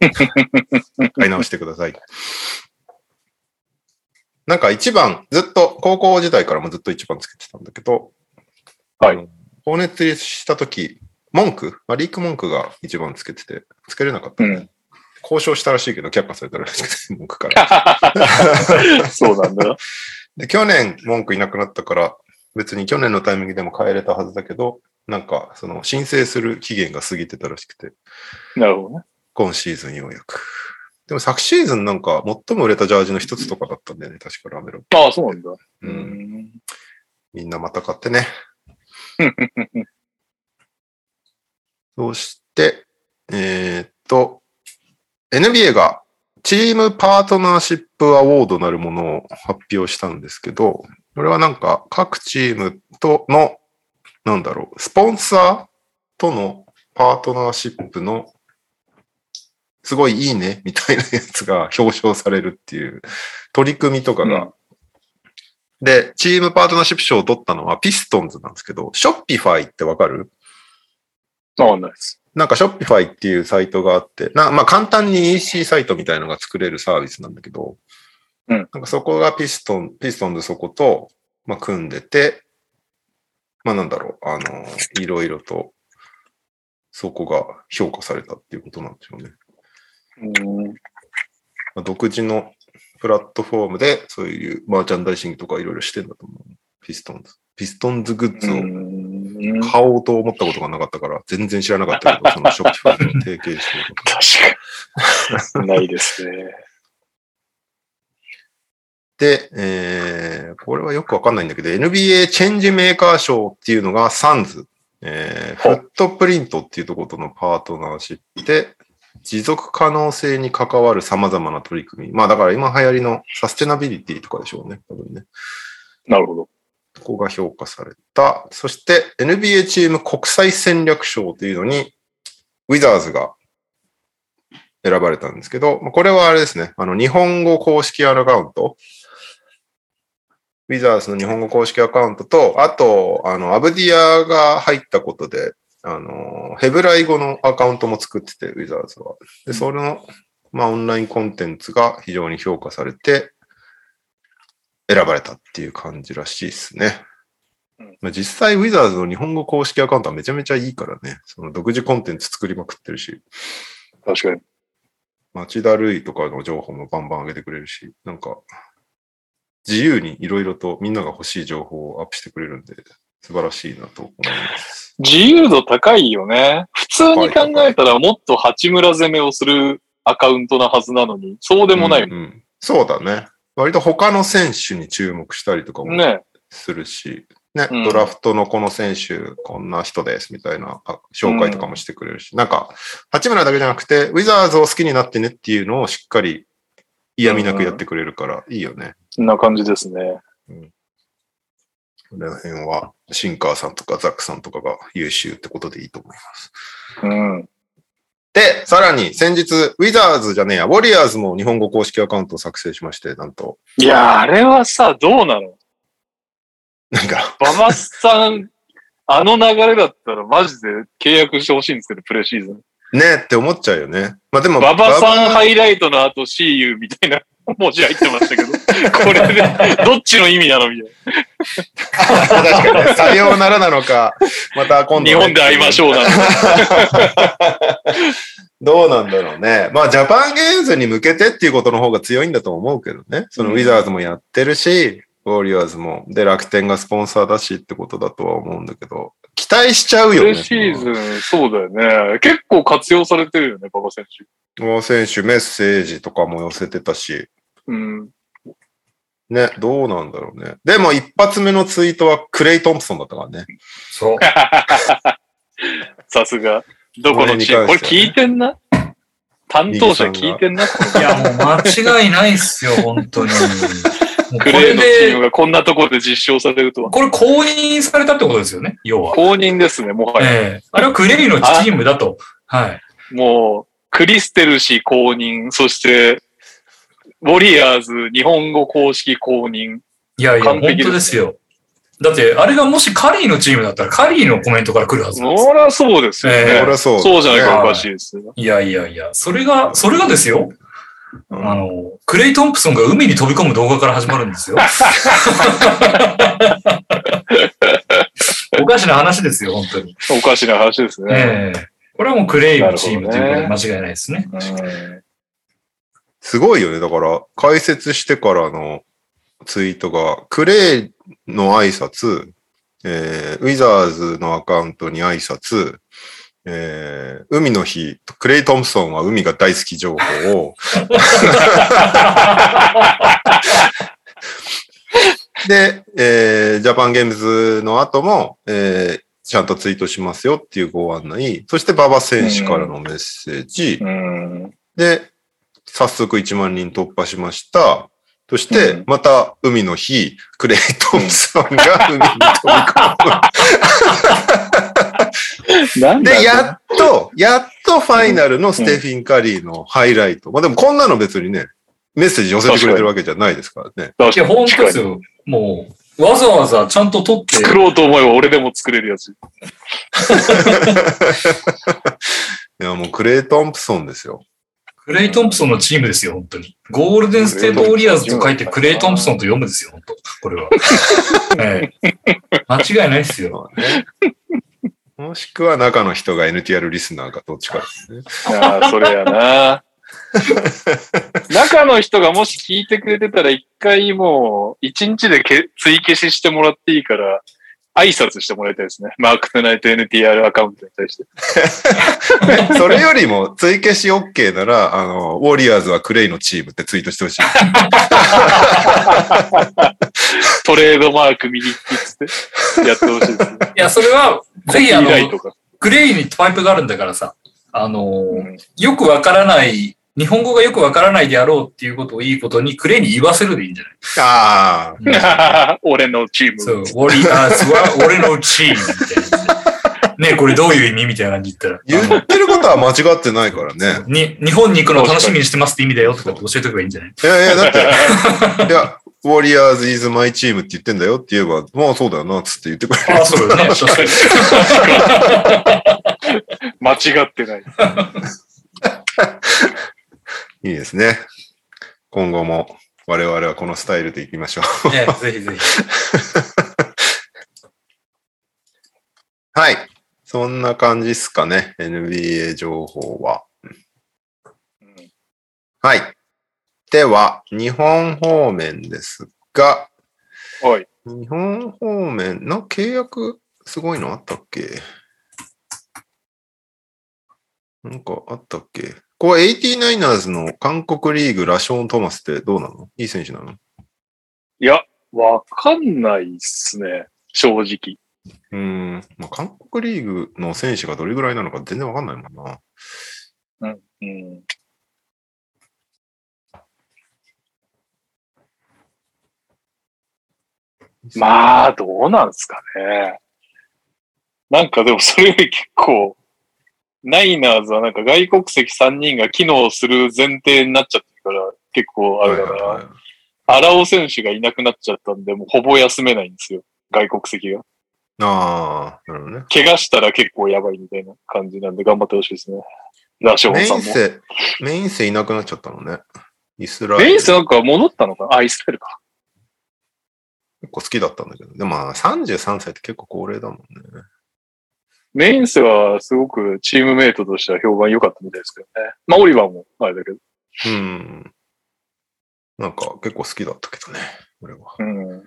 買い直してください。なんか一番、ずっと、高校時代からもずっと一番つけてたんだけど、はい。放熱したとき、文句、まあ、リーク文句が一番つけてて、つけれなかった、うん。交渉したらしいけど、却下されたらしくて、文句から。そうなんだ。で、去年文句いなくなったから、別に去年のタイミングでも変えれたはずだけど、なんか、その申請する期限が過ぎてたらしくて、なるほどね。今シーズンようやく。でも昨シーズンなんか最も売れたジャージの一つとかだったんだよね、確かラメロ。ああ、そうなんだ。う。うんん。みんなまた買ってね。そして、えーっと、NBA がチームパートナーシップアワードなるものを発表したんですけど、これはなんか各チームとの、なんだろう、スポンサーとのパートナーシップのすごいいいねみたいなやつが表彰されるっていう取り組みとかが、で、チームパートナーシップ賞を取ったのはピストンズなんですけど、 Shopifyってわかる？わかんないです。なんか Shopifyっていうサイトがあって、なまあ簡単に EC サイトみたいなのが作れるサービスなんだけど、うんなんかそこがピストン、ピストンズそこと、まあ、組んでて、まあなんだろう、あの、いろいろと、そこが評価されたっていうことなんでしょうね。うん。まあ、独自のプラットフォームでそういうマーチャンダイシングとかいろいろしてんだと思う。ピストンズ。ピストンズグッズをうん買おうと思ったことがなかったから、全然知らなかったけど、その Shopify と提携してること。確かに。ないですね。で、えー、これはよくわかんないんだけど、NBA チェンジメーカー賞っていうのがサンズ、えー、フットプリントっていうところとのパートナーシップで、持続可能性に関わる様々な取り組み。まあだから今流行りのサステナビリティとかでしょうね。多分ね。なるほど。ここが評価された。そして NBA チーム国際戦略賞というのに、ウィザーズが選ばれたんですけど、まあこれはあれですね。あの、日本語公式アカウント。ウィザーズの日本語公式アカウントと、あと、あの、アブディアが入ったことで、あの、ヘブライ語のアカウントも作ってて、ウィザーズは。で、それの、まあ、オンラインコンテンツが非常に評価されて、選ばれたっていう感じらしいですね。うんまあ、実際、ウィザーズの日本語公式アカウントはめちゃめちゃいいからね。その独自コンテンツ作りまくってるし、確かに。町田類とかの情報もバンバン上げてくれるし、なんか、自由にいろいろとみんなが欲しい情報をアップしてくれるんで、素晴らしいなと思います。自由度高いよね。普通に考えたらもっと八村攻めをするアカウントなはずなのに、そうでもないうんうんそうだね。割と他の選手に注目したりとかもね。するし、ね、うんドラフトのこの選手、こんな人ですみたいなあ紹介とかもしてくれるし、なんか、八村だけじゃなくて、ウィザーズを好きになってねっていうのをしっかり嫌味なくやってくれるからいいよね。そんな感じですね。この辺は、シンカーさんとかザックさんとかが優秀ってことでいいと思います。うん。で、さらに先日、ウィザーズじゃねえや、ウォリアーズも日本語公式アカウントを作成しまして、なんと、いやー、あれはさ、どうなの？なんか、馬場さん、あの流れだったらマジで契約してほしいんですけど、プレシーズン。ねえって思っちゃうよね。まあでも、馬場さん馬ハイライトの後 See you みたいな文字入ってましたけど、これで、どっちの意味なのみたい確かにね、さようならなのか、また今度、な。日本で会いましょうなのどうなんだろうね。まあ、ジャパンゲームズに向けてっていうことの方が強いんだと思うけどね。そのウィザーズもやってるし、ウォリアーズも、で、楽天がスポンサーだしってことだとは思うんだけど、期待しちゃうよね。シーズン、そうだよね。結構活用されてるよね、馬場選手。馬場選手メッセージとかも寄せてたし、うん。ね、どうなんだろうね。でも一発目のツイートはクレイ・トンプソンだったからね。そう。さすが。どこのチーム？これ聞いてんな？担当者聞いてんな？いや、もう間違いないっすよ、本当に。クレイのチームで、がこんなところで実証されるとは。これ公認されたってことですよね、要は。公認ですね、もはや。ええあれはクレイのチームだと。はい。もう、クリステル氏公認、そして、ウォリアーズ日本語公式公認。いやいや、本完璧ですね当ですよ。だって、あれがもしカリーのチームだったら、カリーのコメントから来るはずなんですそりゃそうですよね。ええこれはそう、そうじゃないかねおかしいですよ。いやいやいや、それが、それがですよ。うんあの、クレイ・トンプソンが海に飛び込む動画から始まるんですよ。おかしな話ですよ、本当に。おかしな話ですね。ええこれはもうクレイのチームということでな間違いないですね。うんすごいよね。だから、解説してからのツイートが、クレイの挨拶、えーウィザーズのアカウントに挨拶、えー海の日、クレイ・トンプソンは海が大好き情報を、で、えージャパンゲームズの後も、えーちゃんとツイートしますよっていうご案内、そして馬場選手からのメッセージ、うん。で、早速1万人突破しました。そしうてん、また海の日、クレイ・トンプソンが 海に飛び込む。なんだで、やっと、やっとファイナルのステフィン・カリーのハイライト。まあでもこんなの別にね、メッセージ寄せてくれてるわけじゃないですからね。いや、本当ですよ。もう、わざわざちゃんと撮って、作ろうと思えば俺でも作れるやつ。いや、もうクレイ・トンプソンですよ。クレイ・トンプソンのチームですよ、本当に。ゴールデンステート・ウォリアーズと書いてクレイ・トンプソンと読むですよ、本当。これは。え え間違いないですよ。もしくは中の人が NTR リスナーかどっちかですね。ああ、それやな。中の人がもし聞いてくれてたら一回もう一日でけ追消ししてもらっていいから挨拶してもらいたいですね。マークトゥナイト NTR アカウントに対して。ね それよりも追消し OK なら、あの、ウォリアーズはクレイのチームってツイートしてほしい。トレードマーク右利きっつってやってほしいですね。いや、それは、ぜひあの。クレイにパイプがあるんだからさ、あのーうんよくわからない、日本語がよくわからないであろうっていうことをいいことにクレイに言わせるでいいんじゃない？ああ、俺のチーム。そう、ウォリアーズは俺のチームみたいな。ねこれどういう意味みたいな感じ言ったら。言ってることは間違ってないからね。に、日本に行くのを楽しみにしてますって意味だよとか教えておけばいいんじゃない？いやいや、だって、いや、ウォリアーズ is my team って言ってんだよって言えば、まあそうだよな、つって言ってくれる。ああ、そうだね。確かに。間違ってない。いいですね。今後も我々はこのスタイルでいきましょう。ねぜひぜひ。はい。そんな感じっすかね。NBA 情報は。はい。では、日本方面ですが、はい。日本方面の契約すごいのあったっけ？なんかあったっけ？これ 89ers の韓国リーグラショーン・トマスってどうなの？いい選手なの？いや、わかんないっすね。正直。うーん。まあ、韓国リーグの選手がどれぐらいなのか全然わかんないもんな。うん。まあ、どうなんすかね。なんかでもそれより結構、ナイナーズはなんか外国籍3人が機能する前提になっちゃってるから、結構あれだはいはいはいな。荒尾選手がいなくなっちゃったんで、もうほぼ休めないんですよ。外国籍が。ああ、なるほどね。怪我したら結構やばいみたいな感じなんで頑張ってほしいですね。ラションさんも。インセ、メインセいなくなっちゃったのね。イスラエル。メインスなんか戻ったのかな？あ、イスラエルか。結構好きだったんだけど。でもまあ33歳って結構高齢だもんね。メインスはすごくチームメイトとしては評判良かったみたいですけどね。まあ、オリバーもあれだけど。うん。なんか結構好きだったけどね。俺は。うん。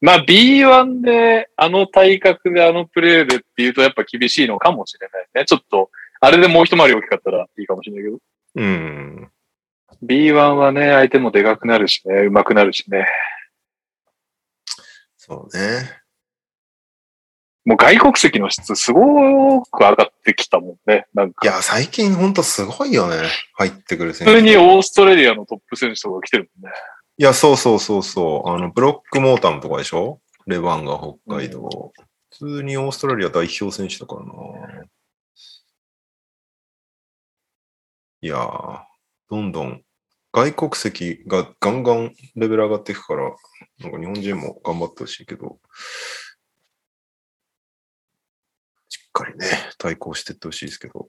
まあ、B1 であの体格であのプレーでっていうとやっぱ厳しいのかもしれないね。ちょっと、あれでもう一回り大きかったらいいかもしれないけど。うん。B1 はね、相手もでかくなるしね、上手くなるしね。そうね。もう外国籍の質すごく上がってきたもんね。なんか。いや、最近ほんとすごいよね。入ってくる選手。普通にオーストラリアのトップ選手とか来てるもんね。いや、そうそうそうそう。あの、ブロックモータムとかでしょ？レバンが北海道。普通にオーストラリア代表選手だからな。いやー、どんどん外国籍がガンガンレベル上がっていくから、なんか日本人も頑張ってほしいけど、かりね、対抗していってほしいですけど。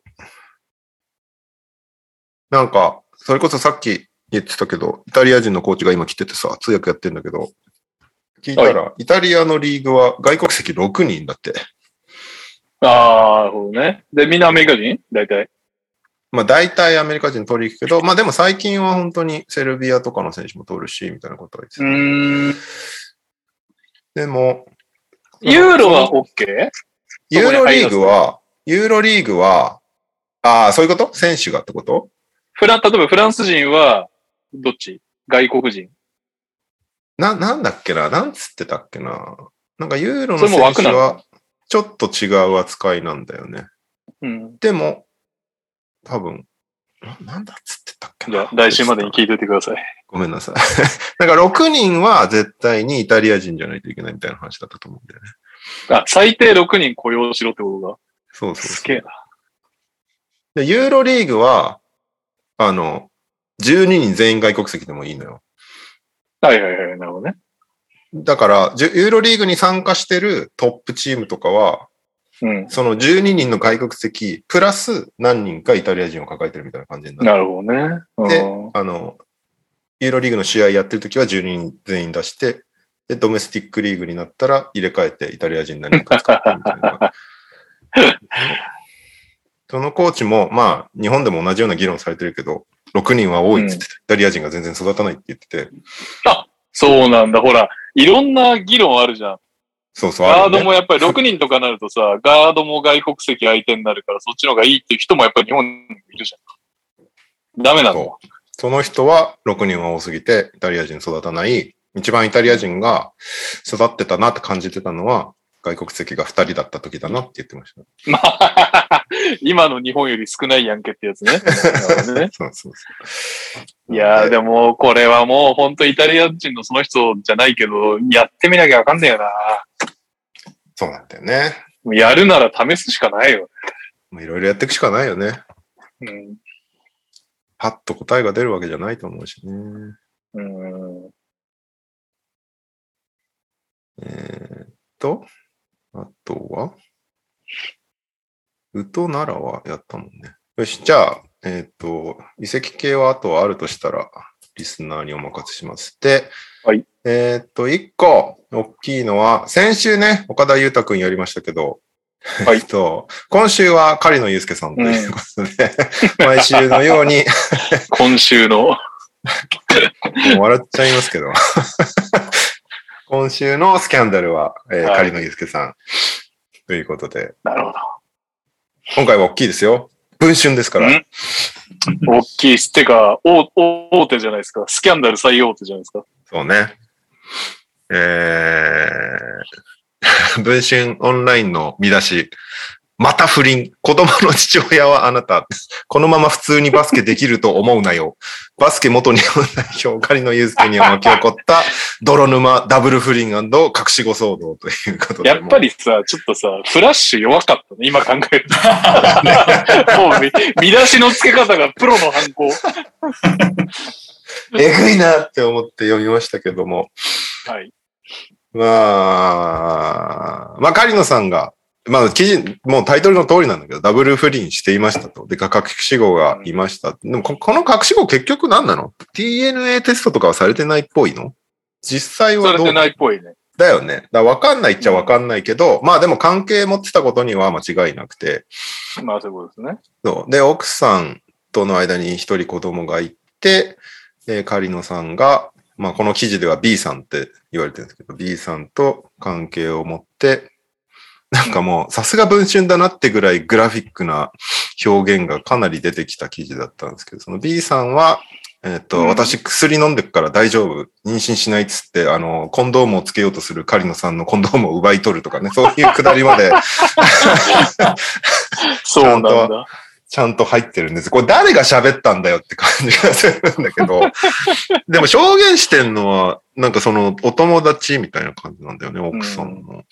なんか、それこそさっき言ってたけど、イタリア人のコーチが今来ててさ、通訳やってんだけど、聞いたら、イタリアのリーグは外国籍6人だって。ああ、なるほどね。で、みんなアメリカ人？大体。まあ大体アメリカ人取り行くけど、まあでも最近は本当にセルビアとかの選手も取るし、みたいなことは言ってた。ん。でも、ユーロは OK? ユーロリーグは、ユーロリーグは、ああ、そういうこと？選手がってこと？フラン、例えばフランス人は、どっち？外国人。な、なんだっけな？なんつってたっけな？なんかユーロの選手は、ちょっと違う扱いなんだよね。うん。でも、多分、ななんだっつってたっけな？じゃあ、来週までに聞いといてください。ごめんなさい。だから6人は絶対にイタリア人じゃないといけないみたいな話だったと思うんだよね。あ、最低6人雇用しろってことが。そうそうすげえな。で、ユーロリーグは、あの、12人全員外国籍でもいいのよ。はいはいはい、なるほどね。だから、ユーロリーグに参加してるトップチームとかは、うん。その12人の外国籍、プラス何人かイタリア人を抱えてるみたいな感じになる。なるほどね。うんであの、ユーロリーグの試合やってるときは12人全員出して、で、ドメスティックリーグになったら入れ替えてイタリア人何人か使ってみたいな。そのコーチも、まあ、日本でも同じような議論されてるけど、6人は多いって言ってて、イタリア人が全然育たないって言ってて、そうなんだ。ほら、いろんな議論あるじゃん。そうそう、ガードもやっぱり6人とかなるとさ、ガードも外国籍相手になるからそっちの方がいいっていう人もやっぱり日本にいるじゃん。ダメなの？その人は6人は多すぎて、イタリア人育たない。一番イタリア人が育ってたなって感じてたのは、外国籍が2人だった時だなって言ってました。まあ、今の日本より少ないやんけってやつね。ねそうそうそう。いやーでも、これはもう本当イタリア人のその人じゃないけど、やってみなきゃわかんねえよな。そうなんだよね。やるなら試すしかないよ。いろいろやっていくしかないよね。うん。パッと答えが出るわけじゃないと思うしね。うん。えーっと、あとは、ウト奈良はやったもんね。よし、じゃあ、えーっと、遺跡系はあとはあるとしたら、リスナーにお任せします。で、はいえーっと、一個、大きいのは、先週ね、岡田裕太くんやりましたけど、はいえっと、今週は狩野祐介さんということで、毎週のように、今週の。笑っちゃいますけど。今週のスキャンダルは、えーはい狩野祐介さん。ということで、なるほど。今回は大きいですよ。文春ですから。ん？大きいっす。てか、大大手じゃないですか。スキャンダル最大手じゃないですか。そうね。えー、文春オンラインの見出し。また不倫。子供の父親はあなた。このまま普通にバスケできると思うなよ。バスケ元日本代表、狩野祐介には巻き起こった泥沼ダブル不倫隠し子騒動ということで。やっぱりさ、ちょっとさ、フラッシュ弱かったね。今考えると。もう見、見出しの付け方がプロの犯行。えぐいなって思って読みましたけども。はい。まあ、まあ、狩野さんが、まあ、記事、もうタイトルの通りなんだけど、ダブル不倫していましたと。で、隠し子がいました。でもこ、この隠し子結局何なの ?DNA テストとかはされてないっぽいの？実際さはどう？れてないっぽいね。だよね。だわかんないっちゃわかんないけど、まあでも関係持ってたことには間違いなくて、まあそういうことですね。そう。で、奥さんとの間に一人子供がいて、で、狩野さんが、まあこの記事では B さんって言われてるんですけど、B さんと関係を持って、なんかもうさすが文春だなってぐらいグラフィックな表現がかなり出てきた記事だったんですけど、その B さんは、えっ、と、うん私薬飲んでくから大丈夫。妊娠しないっつって、あの、コンドームをつけようとする狩野さんのコンドームを奪い取るとかね、そういうくだりまで そうなんだ。ちゃんと入ってるんです。これ誰が喋ったんだよって感じがするんだけど、でも表現してんのは、なんかそのお友達みたいな感じなんだよね、奥さんの。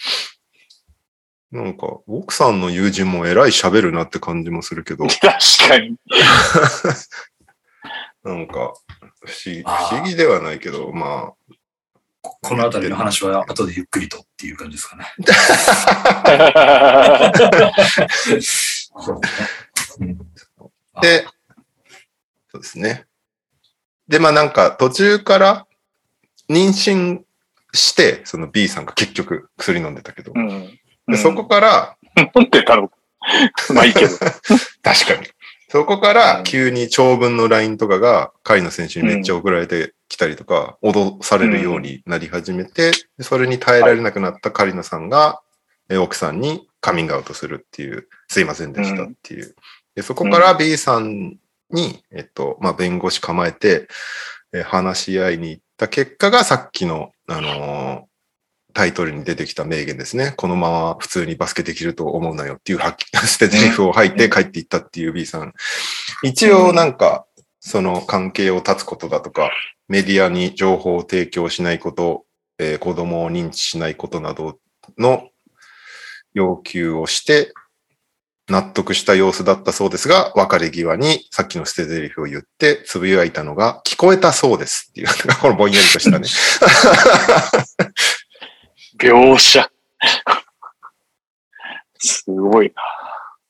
なんか、奥さんの友人も偉い喋るなって感じもするけど、確かに。なんか、不思議、不思議ではないけど、まこのあたりの話は後でゆっくりとっていう感じですかね。で、そうですね。で、まあなんか途中から妊娠して、その B さんが結局薬飲んでたけど、うん。でそこから、飲んでたのまあいいけど。確かに。そこから急に長文の LINE とかが、カイの選手にめっちゃ送られてきたりとか、脅されるようになり始めて、でそれに耐えられなくなったカリナさんが、え奥さんにカミングアウトするっていう、すいませんでしたっていう。でそこから B さんに、えっと、まあ、弁護士構えて、え話し合いに行った結果がさっきの、あのータイトルに出てきた名言ですね。このまま普通にバスケできると思うなよっていうはっき捨て台詞を吐いて帰っていったっていう B さん。一応なんか、その関係を断つことだとか、メディアに情報を提供しないこと、えー子供を認知しないことなどの要求をして、納得した様子だったそうですが、別れ際にさっきの捨て台詞を言って、つぶやいたのが聞こえたそうですっていう、このぼんやりとしたね。描写。すごいな。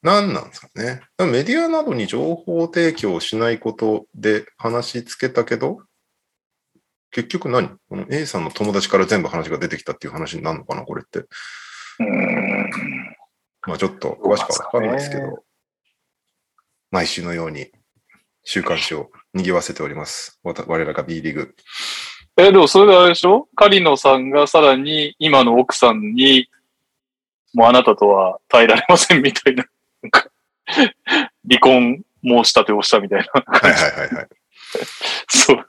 何なんですかね。メディアなどに情報提供しないことで話しつけたけど、結局何？この A さんの友達から全部話が出てきたっていう話になるのかなこれって。うーん。まあちょっと詳しくはわかんないですけどうなんど、毎週のように週刊誌を賑わせております。我らが B リーグ。え、でもそれであれでしょ？カリノさんがさらに今の奥さんに、もうあなたとは耐えられませんみたいな、なんか離婚申し立てをしたみたいな。はいはいはいはい。そう。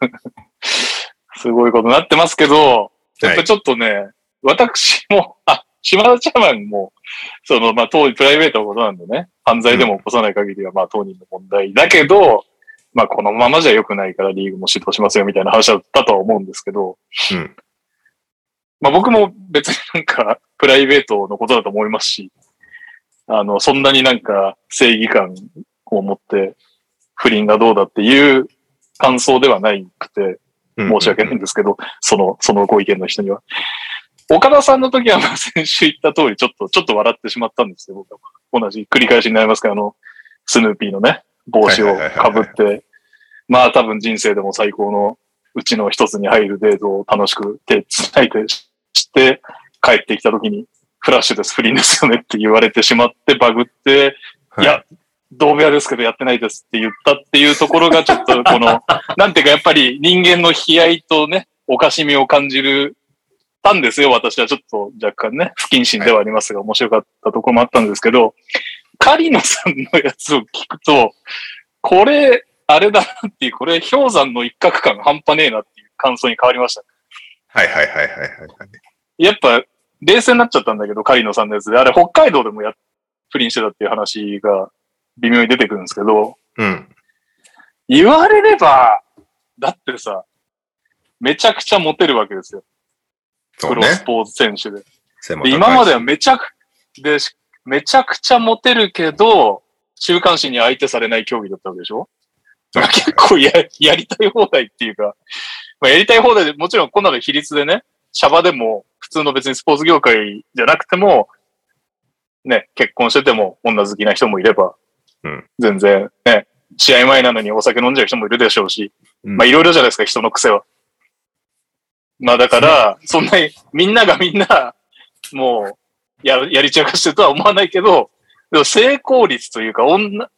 すごいことになってますけど、やっぱちょっとね、私も、あ、島田茶碗も、その、まあ、当プライベートのことなんでね、犯罪でも起こさない限りは、まあ、当人の問題だけど、まあ、このままじゃ良くないからリーグも指導しますよみたいな話だったとは思うんですけど、うん。まあ、僕も別になんか、プライベートのことだと思いますし、あの、そんなになんか正義感を持って、不倫がどうだっていう感想ではないくて、申し訳ないんですけど、その、そのご意見の人には。岡田さんの時は、まあ、先週言った通り、ちょっと、ちょっと笑ってしまったんですよ、僕は。同じ繰り返しになりますけど、あの、スヌーピーのね、帽子をかぶって、まあ多分人生でも最高のうちの一つに入るデートを楽しく手繋いでして、帰ってきた時に、フラッシュです、不倫ですよねって言われてしまって、バグって、いや、同部屋ですけどやってないですって言ったっていうところがちょっとこの、なんていうかやっぱり人間の悲哀とね、おかしみを感じる、たんですよ。私はちょっと若干ね、不謹慎ではありますが、面白かったところもあったんですけど、カリノさんのやつを聞くと、これ、あれだなっていう、これ氷山の一角感半端ねえなっていう感想に変わりました。はいはいはいはいはいはい。やっぱ、冷静になっちゃったんだけど、カリノさんのやつで、あれ北海道でもや、不倫してたっていう話が微妙に出てくるんですけど、うん。言われれば、だってさ、めちゃくちゃモテるわけですよ。プロス。ポーツ選手で。背も高いしで今まではめちゃく、で、しめちゃくちゃモテるけど、週刊誌に相手されない競技だったわけでしょ？だから結構ややりたい放題っていうか、まあ、やりたい放題でもちろんこんなの比率でね、シャバでも普通の別にスポーツ業界じゃなくても、ね、結婚してても女好きな人もいれば、うん。全然ね、試合前なのにお酒飲んじゃう人もいるでしょうし、うん。まあいろいろじゃないですか、人の癖は。まあだから、そんなに、みんながみんな、もう、や、やり散らかしてるとは思わないけど、でも成功率というか、女、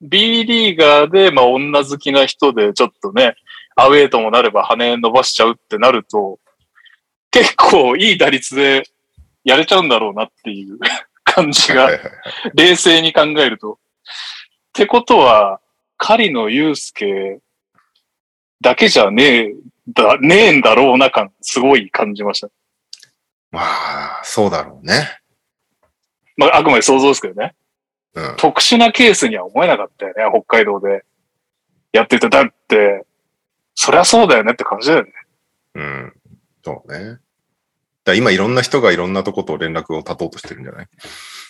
B リーガーで、まあ女好きな人で、ちょっとね、アウェイともなれば羽伸ばしちゃうってなると、結構いい打率でやれちゃうんだろうなっていう 感じが冷静に考えると。ってことは、狩野祐介だけじゃねえ、だ、ねえんだろうな感、すごい感じました。まあ、そうだろうね。まあ、あくまで想像ですけどね。うん。特殊なケースには思えなかったよね、北海道で。やってて、だって、そりゃそうだよねって感じだよね。うん。そうね。だ今いろんな人がいろんなとこと連絡を絶とうとしてるんじゃない？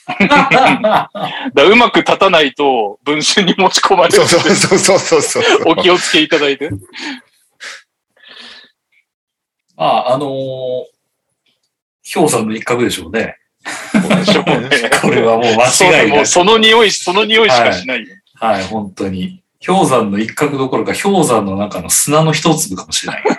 だうまく立たないと、文春に持ち込まれるそうそうそうそうそうそう。お気をつけいただいて。まあ、あのー氷山の一角でしょうね。でしょうねこれはもう間違いない。その匂い、その匂いしかしないよ。はい、本当に。氷山の一角どころか氷山の中の砂の一粒かもしれない。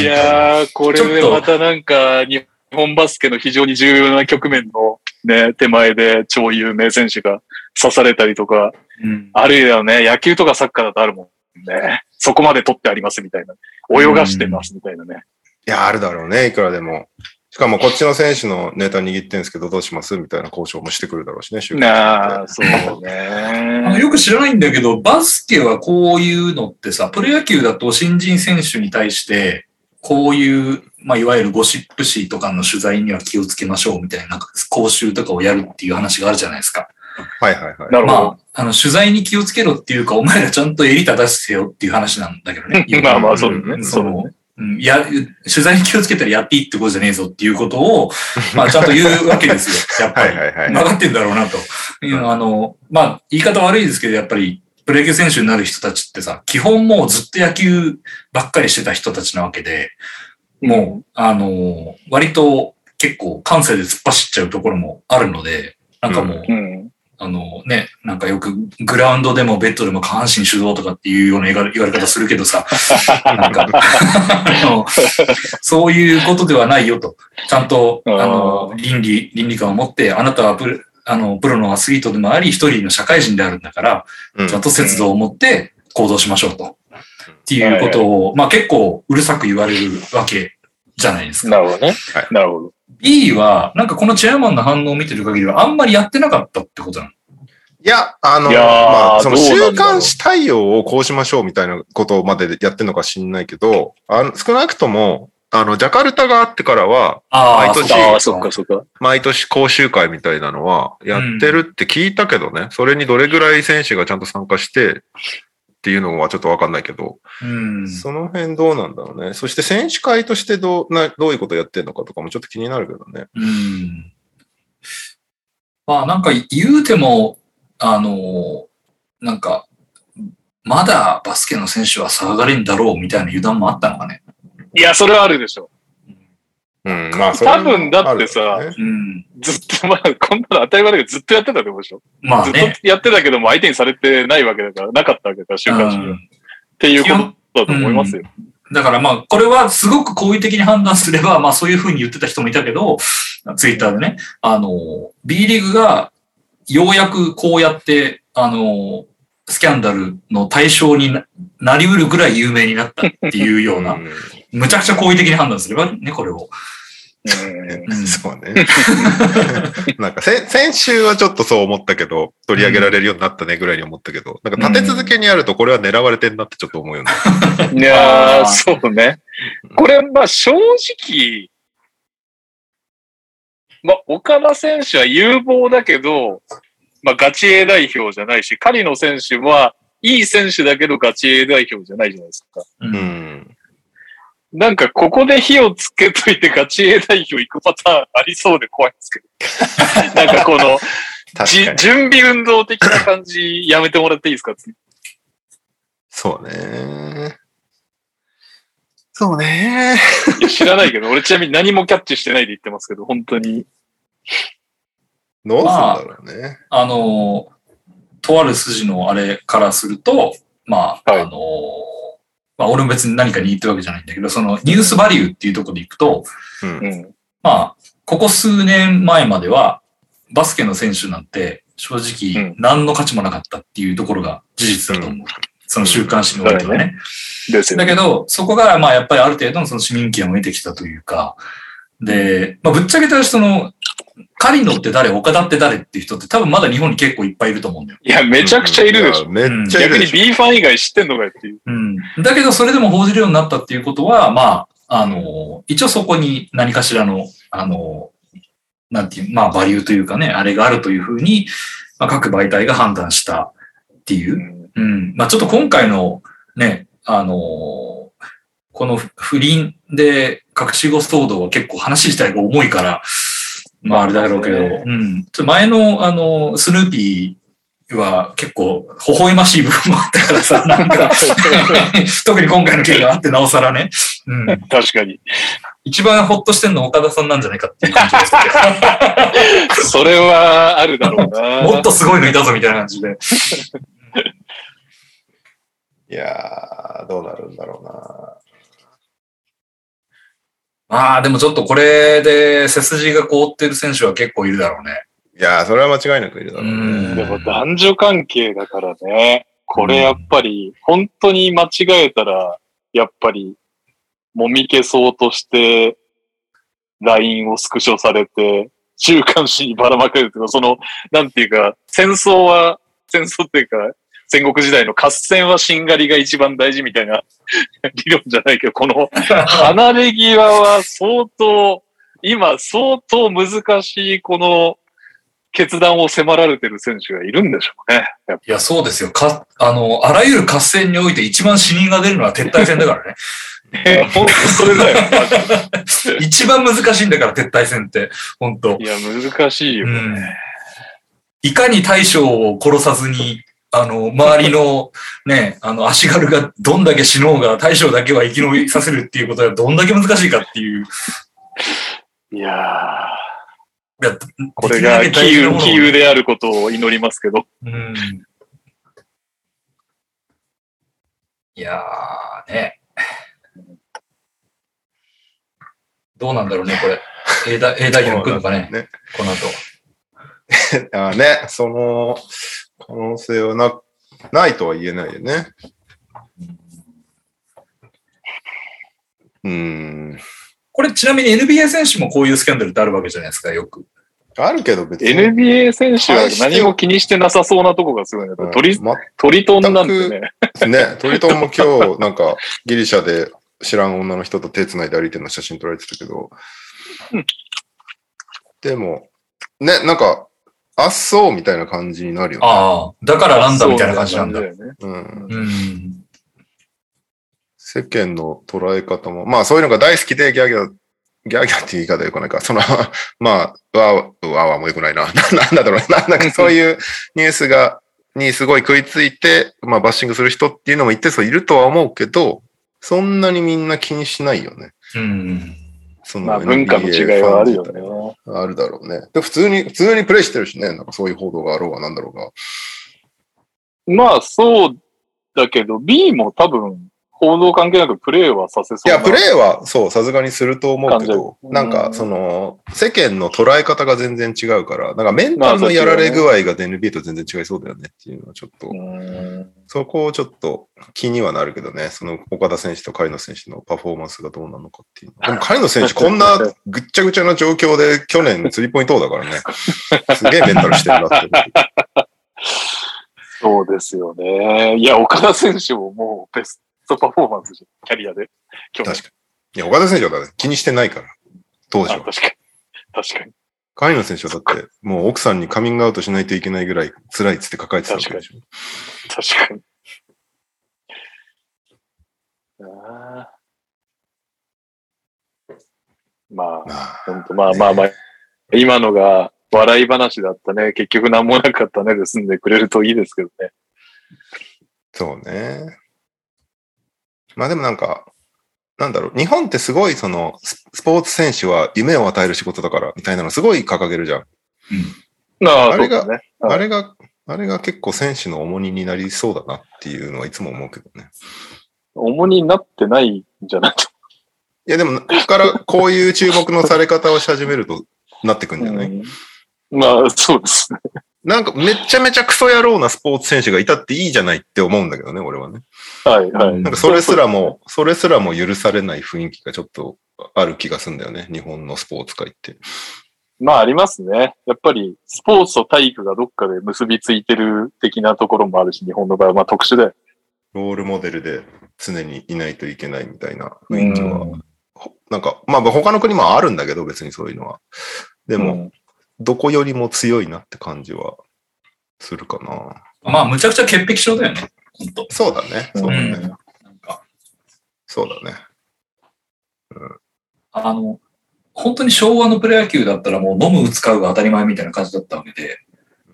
いやー、これでまたなんか、日本バスケの非常に重要な局面のね、手前で超有名選手が刺されたりとか、うんあるいはね、野球とかサッカーだとあるもんね。そこまで取ってありますみたいな。泳がしてますみたいなね。いや、あるだろうね、いくらでも。しかもこっちの選手のネタ握ってんですけど、どうしますみたいな交渉もしてくるだろうしね、なあ、そう あのね。よく知らないんだけど、バスケはこういうのってさ、プロ野球だと新人選手に対して、こういう、まあ、いわゆるゴシップ誌とかの取材には気をつけましょうみたいな、なんか講習とかをやるっていう話があるじゃないですか。はいはいはい。なるほど。まあ、あの、取材に気をつけろっていうか、お前らちゃんと襟正せよっていう話なんだけどね まあまあ、そうだね。うんそ。のうん、や、取材に気をつけたらやっていいってことじゃねえぞっていうことを、まあちゃんと言うわけですよ。やっぱり。はいはいはい。分かってんだろうなと。あの、まあ言い方悪いですけど、やっぱりプロ野球選手になる人たちってさ、基本もうずっと野球ばっかりしてた人たちなわけで、もう、あの、割と結構感性で突っ走っちゃうところもあるので、なんかもう、うん。あのね、なんかよくグラウンドでもベッドでも下半身主導とかっていうような言われ言われ方するけどさ、なんかあの、そういうことではないよと。ちゃんと、あの、倫理、倫理観を持って、あなたはプロあのプロのアスリートでもあり、一人の社会人であるんだから、うんちゃんと節度を持って行動しましょうと。っていうことを、まあ結構うるさく言われるわけじゃないですか。なるほどねはい。なるほど。B は、なんかこのチェアマンの反応を見てる限りは、あんまりやってなかったってことなの？いや、あの、まあ、その週刊誌対応をこうしましょうみたいなことまでやってるのか知んないけど、あの少なくとも、あの、ジャカルタがあってからは、あ毎年。毎年講習会みたいなのはやってるって聞いたけどね、それにどれぐらい選手がちゃんと参加してっていうのはちょっとわかんないけど、うん。その辺どうなんだろうね。そして選手会としてどうなどういうことやってるのかとかもちょっと気になるけどね。うん。まあなんか言うても、あの、なんか、まだバスケの選手は騒がれんだろうみたいな油断もあったのかね。いや、それはあるでしょ。うん、まあ、そ多分だってさねうん。ずっと、まあ、こんなの当たり前だけど、ずっとやってたってことでしょ？ずっまあね。とやってたけども、相手にされてないわけだから、なかったわけだから、週刊誌っていうことだと思いますよ。だからまあ、これはすごく好意的に判断すれば、まあそういうふうに言ってた人もいたけど、ツイッターでね、あの、B リーグがようやくこうやって、あの、スキャンダルの対象にななりうるぐらい有名になったっていうような、んむちゃくちゃ好意的に判断すればね、これを。うんうんそうね。なんかせ、先週はちょっとそう思ったけど、取り上げられるようになったねぐらいに思ったけど、なんか立て続けにやるとこれは狙われてんなってちょっと思うよね。いやー、あーそうね。これ、まあ、正直、まあ、岡田選手は有望だけど、まあ、ガチ A 代表じゃないし、狩野選手は、いい選手だけどガチ A 代表じゃないじゃないですか。う。うんん。なんか、ここで火をつけといてガチ A 代表行くパターンありそうで怖いんですけど。なんかこの。準備運動的な感じやめてもらっていいですか？そうね。そうね。知らないけど、俺ちなみに何もキャッチしてないで言ってますけど、本当に。どうすんだろうね。あの、とある筋のあれからすると、まあ、はいあの、まあ、俺も別に何かに言ってるわけじゃないんだけど、そのニュースバリューっていうところでいくと、うんう。ん。まあ、ここ数年前までは、バスケの選手なんて、正直うん、何の価値もなかったっていうところが事実だと思う。その週刊誌においてはね。ですよね。だけど、そこが、まあ、やっぱりある程度のその市民権を得てきたというか、で、まあ、ぶっちゃけたその、カリノって誰、岡田って誰っていう人って多分まだ日本に結構いっぱいいると思うんだよ。いや、めちゃくちゃいるでしょ。ょ。めっちゃい逆にるでしょ。B ファン以外知ってんのかよっていう。うん。だけど、それでも報じるようになったっていうことは、まあ、あの、一応そこに何かしらの、あの、なんていう、まあ、バリューというかね、あれがあるというふうに、まあ、各媒体が判断したっていうう。うん。まあ、ちょっと今回のね、あのこの不倫で隠し子騒動は結構話自体が重いから、まああれだろうけど、そうねうん。前のあの、スヌーピーは結構微笑ましい部分もあったからさ、なんか、特に今回の件があってなおさらね、うん。確かに。一番ホッとしてんの岡田さんなんじゃないかっていう感じですけ それはあるだろうな。ど、もっとすごいのいたぞみたいな感じで。いやー、どうなるんだろうな。まあでもちょっとこれで背筋が凍ってる選手は結構いるだろうね。いやー、それは間違いなくいるだろううんね。でも男女関係だからね。これやっぱり、本当に間違えたら、やっぱり、もみ消そうとして、LINE をスクショされて、週刊誌にばらまかれるというか、その、なんていうか、戦争は、戦争っていうか、戦国時代の合戦はしんがりが一番大事みたいな 理論じゃないけど、この離れ際は相当、今相当難しいこの決断を迫られてる選手がいるんでしょうね。いや、そうですよ。か、あの、あらゆる合戦において一番死人が出るのは撤退戦だからね。え 本当それだよ。一番難しいんだから、撤退戦って。本当いや、難しいよね。うんいかに大将を殺さずに、あの、周りのね、あの、足軽がどんだけ死のうが、大将だけは生き延びさせるっていうことがどんだけ難しいかっていう。いやいやー、これができ杞憂、杞憂であることを祈りますけど。うん。いやー、ね。どうなんだろうね、これ。A 代表来るのかね、ねこの後。あね、その可能性はな、ないとは言えないよね。うーん。これちなみに NBA 選手もこういうスキャンダルってあるわけじゃないですか、よく。あるけど別に。NBA 選手は何も気にしてなさそうなとこがすごいね。うん鳥、ま鳥トンなんてね。ね、トリトンも今日、なんか、ギリシャで知らん女の人と手繋いで歩いてるの写真撮られてたけど、でも、ね、なんか、あっそうみたいな感じになるよね。ああ、だからなんだみたいな感じなんだ。よね。うん、うん。世間の捉え方も、まあそういうのが大好きでギャーギャー、ギャーギャーって言い方よくないか。その、まあ、わーわーもよくないな。ななんだろうな。なんかそういうニュースが、にすごい食いついて、まあバッシングする人っていうのも一定数いるとは思うけど、そんなにみんな気にしないよね。うん。そのまあ文化の違いはあるよね。あるだろうね。で、普通に、普通にプレイしてるしね。なんかそういう報道があろうがなんだろうが。まあそうだけど、B も多分、報道関係なくプレーはさせそうな。いや、プレイはそう、さすがにすると思うけど、なんか、うんその、世間の捉え方が全然違うから、なんかメンタルのやられ具合が NBA と全然違いそうだよねっていうのはちょっと、うんそこをちょっと気にはなるけどね、その岡田選手と狩野選手のパフォーマンスがどうなのかっていう。でも狩野選手こんなぐっちゃぐちゃな状況で去年スリーポイント王だからね、すげえメンタルしてるなって思う。そうですよね。いや、岡田選手ももうベストパフォーマンスじゃん、キャリアで。確かに。いや、岡田選手はだって気にしてないから、当時は。あ確かに。確かに。狩野選手はだって、もう奥さんにカミングアウトしないといけないぐらい辛いっつって抱えてたわけでしょ。確かに。まあ、まあ、本当まあまあまあ、今のが笑い話だったね。結局何もなかったねで済んでくれるといいですけどね。そうね。まあでもなんか、なんだろう、日本ってすごいその、ススポーツ選手は夢を与える仕事だから、みたいなのすごい掲げるじゃん。まあ、あれがね。うんあれが、あれが結構選手の重荷になりそうだなっていうのはいつも思うけどね。重荷になってないんじゃない？いやでも、ここからこういう注目のされ方をし始めるとなってくんじゃない、うんまあ、そうですね。なんかめっちゃめちゃクソ野郎なスポーツ選手がいたっていいじゃないって思うんだけどね、俺はね。はい、はい。うんなんかそれすらも、それすらも許されない雰囲気がちょっとある気がするんだよね、日本のスポーツ界って。まあ、ありますね。やっぱり、スポーツと体育がどっかで結びついてる的なところもあるし、日本の場合はまあ特殊で。ロールモデルで常にいないといけないみたいな雰囲気は、なんか、まあ他の国もあるんだけど、別にそういうのは。でも、うんどこよりも強いなって感じはするかな。まあ、むちゃくちゃ潔癖症だよね。本当そうだね。そうだね。うんなんか、そうだね。あの、本当に昭和のプロ野球だったらもう飲む、打つ、買うが当たり前みたいな感じだったわけで。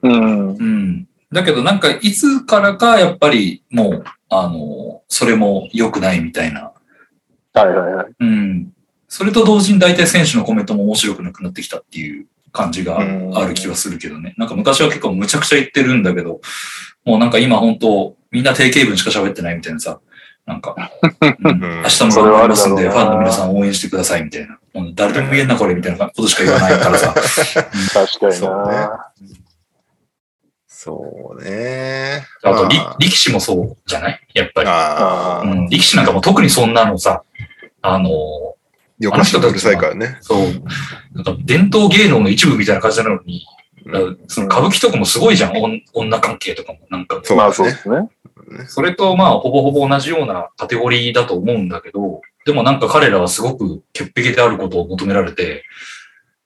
うん。うん。だけどなんか、いつからかやっぱりもう、あの、それも良くないみたいな。はいはいはい。うん。それと同時に大体選手のコメントも面白くなくなってきたっていう感じがうんある気はするけどね。なんか昔は結構むちゃくちゃ言ってるんだけど、もうなんか今本当みんな定型文しか喋ってないみたいなさ、なんか、うんうん明日も頑張りますんで、ファンの皆さん応援してくださいみたいな。もう誰でも言えんなこれみたいなことしか言わないからさ。確かにそうねな。そうね。あと、りまあ力士もそうじゃない？やっぱり。うん、力士なんかも特にそんなのさ、あの、よかしうるさいからね。そう。なんか伝統芸能の一部みたいな感じなのに、その歌舞伎とかもすごいじゃん、女関係とかも。なんか、そう、まあそうですね。それとまあ、ほぼほぼ同じようなカテゴリーだと思うんだけど、でもなんか彼らはすごく潔癖であることを求められて、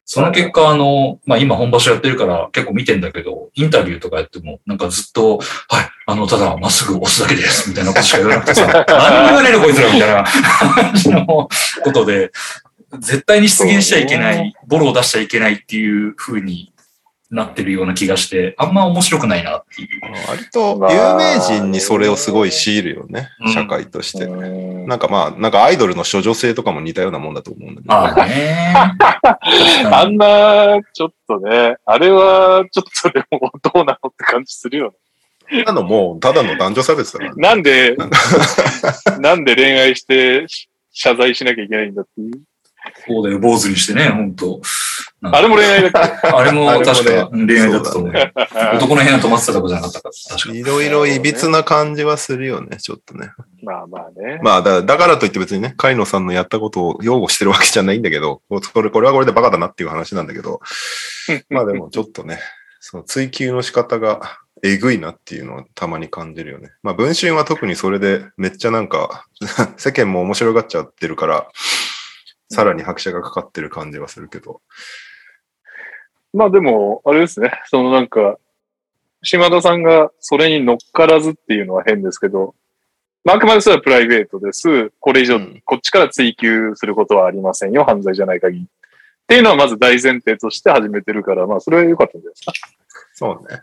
その結果、あの、まあ、今本場所やってるから結構見てんだけど、インタビューとかやっても、なんかずっと、はい、あの、ただ、まっすぐ押すだけです、みたいなことしか言わなくてさ、何言われるこいつら、みたいな感じのことで、絶対に出現しちゃいけない、ボロを出しちゃいけないっていう風になってるような気がして、あんま面白くないなっていう。割と有名人にそれをすごい強いるよね、社会として。なんかまあ、なんかアイドルの処女性とかも似たようなもんだと思うんだけど、あね。あんな、ちょっとね、あれはちょっとそれもどうなのって感じするよね。なのもう、ただの男女差別だから、ね。なんで、なんで恋愛して謝罪しなきゃいけないんだっていう。そうだよ、坊主にしてね、本当あれも恋愛だっけあれも 確か恋愛だったと思う。男の部屋泊まってたとこじゃなかったか。確かいろいろいびつな感じはするよね、ちょっとね。まあまあね。まあだ、だからといって別にね、カイノさんのやったことを擁護してるわけじゃないんだけど、これ、これはこれでバカだなっていう話なんだけど、まあでもちょっとね、その追求の仕方がえぐいなっていうのはたまに感じるよね。まあ文春は特にそれでめっちゃなんか 世間も面白がっちゃってるから、さらに拍車がかかってる感じはするけど。まあでも、あれですね。そのなんか、島田さんがそれに乗っからずっていうのは変ですけど、まあ、あくまでそれはプライベートです。これ以上、こっちから追求することはありませんよ。犯罪じゃない限り。っていうのはまず大前提として始めてるから、まあ、それは良かったんじゃないですか。そうね。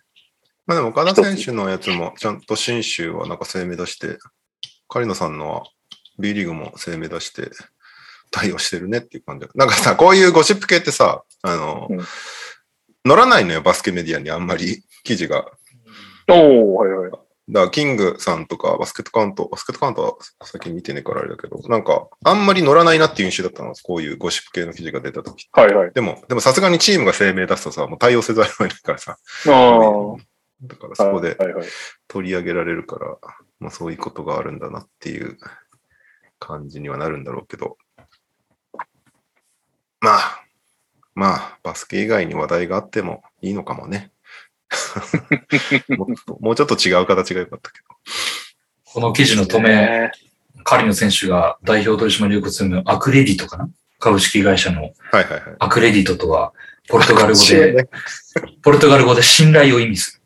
まあでも、岡田選手のやつも、ちゃんと新州はなんか声明出して、カリノさんのは B リーグも声明出して対応してるねっていう感じ。なんかさ、こういうゴシップ系ってさ、あの、うん乗らないのよ、バスケメディアにあんまり記事が。おおはいはい。だから、キングさんとか、バスケットカウント、バスケットカウントは最近見てねえからあれだけど、なんか、あんまり乗らないなっていう印象だったのこういうゴシップ系の記事が出た時はいはい。でも、でもさすがにチームが声明出すとさ、もう対応せざるを得ないからさ。ああ。だからそこで取り上げられるから、まあそういうことがあるんだなっていう感じにはなるんだろうけど。まあ、まあ、バスケ以外に話題があってもいいのかもね。も もうちょっと違う形が良かったけど。この記事の止め、カリの選手が代表取締役を務めるアクレディトかな？株式会社のアクレディトとは、ポルトガル語で、ポルトガル語で信頼を意味する。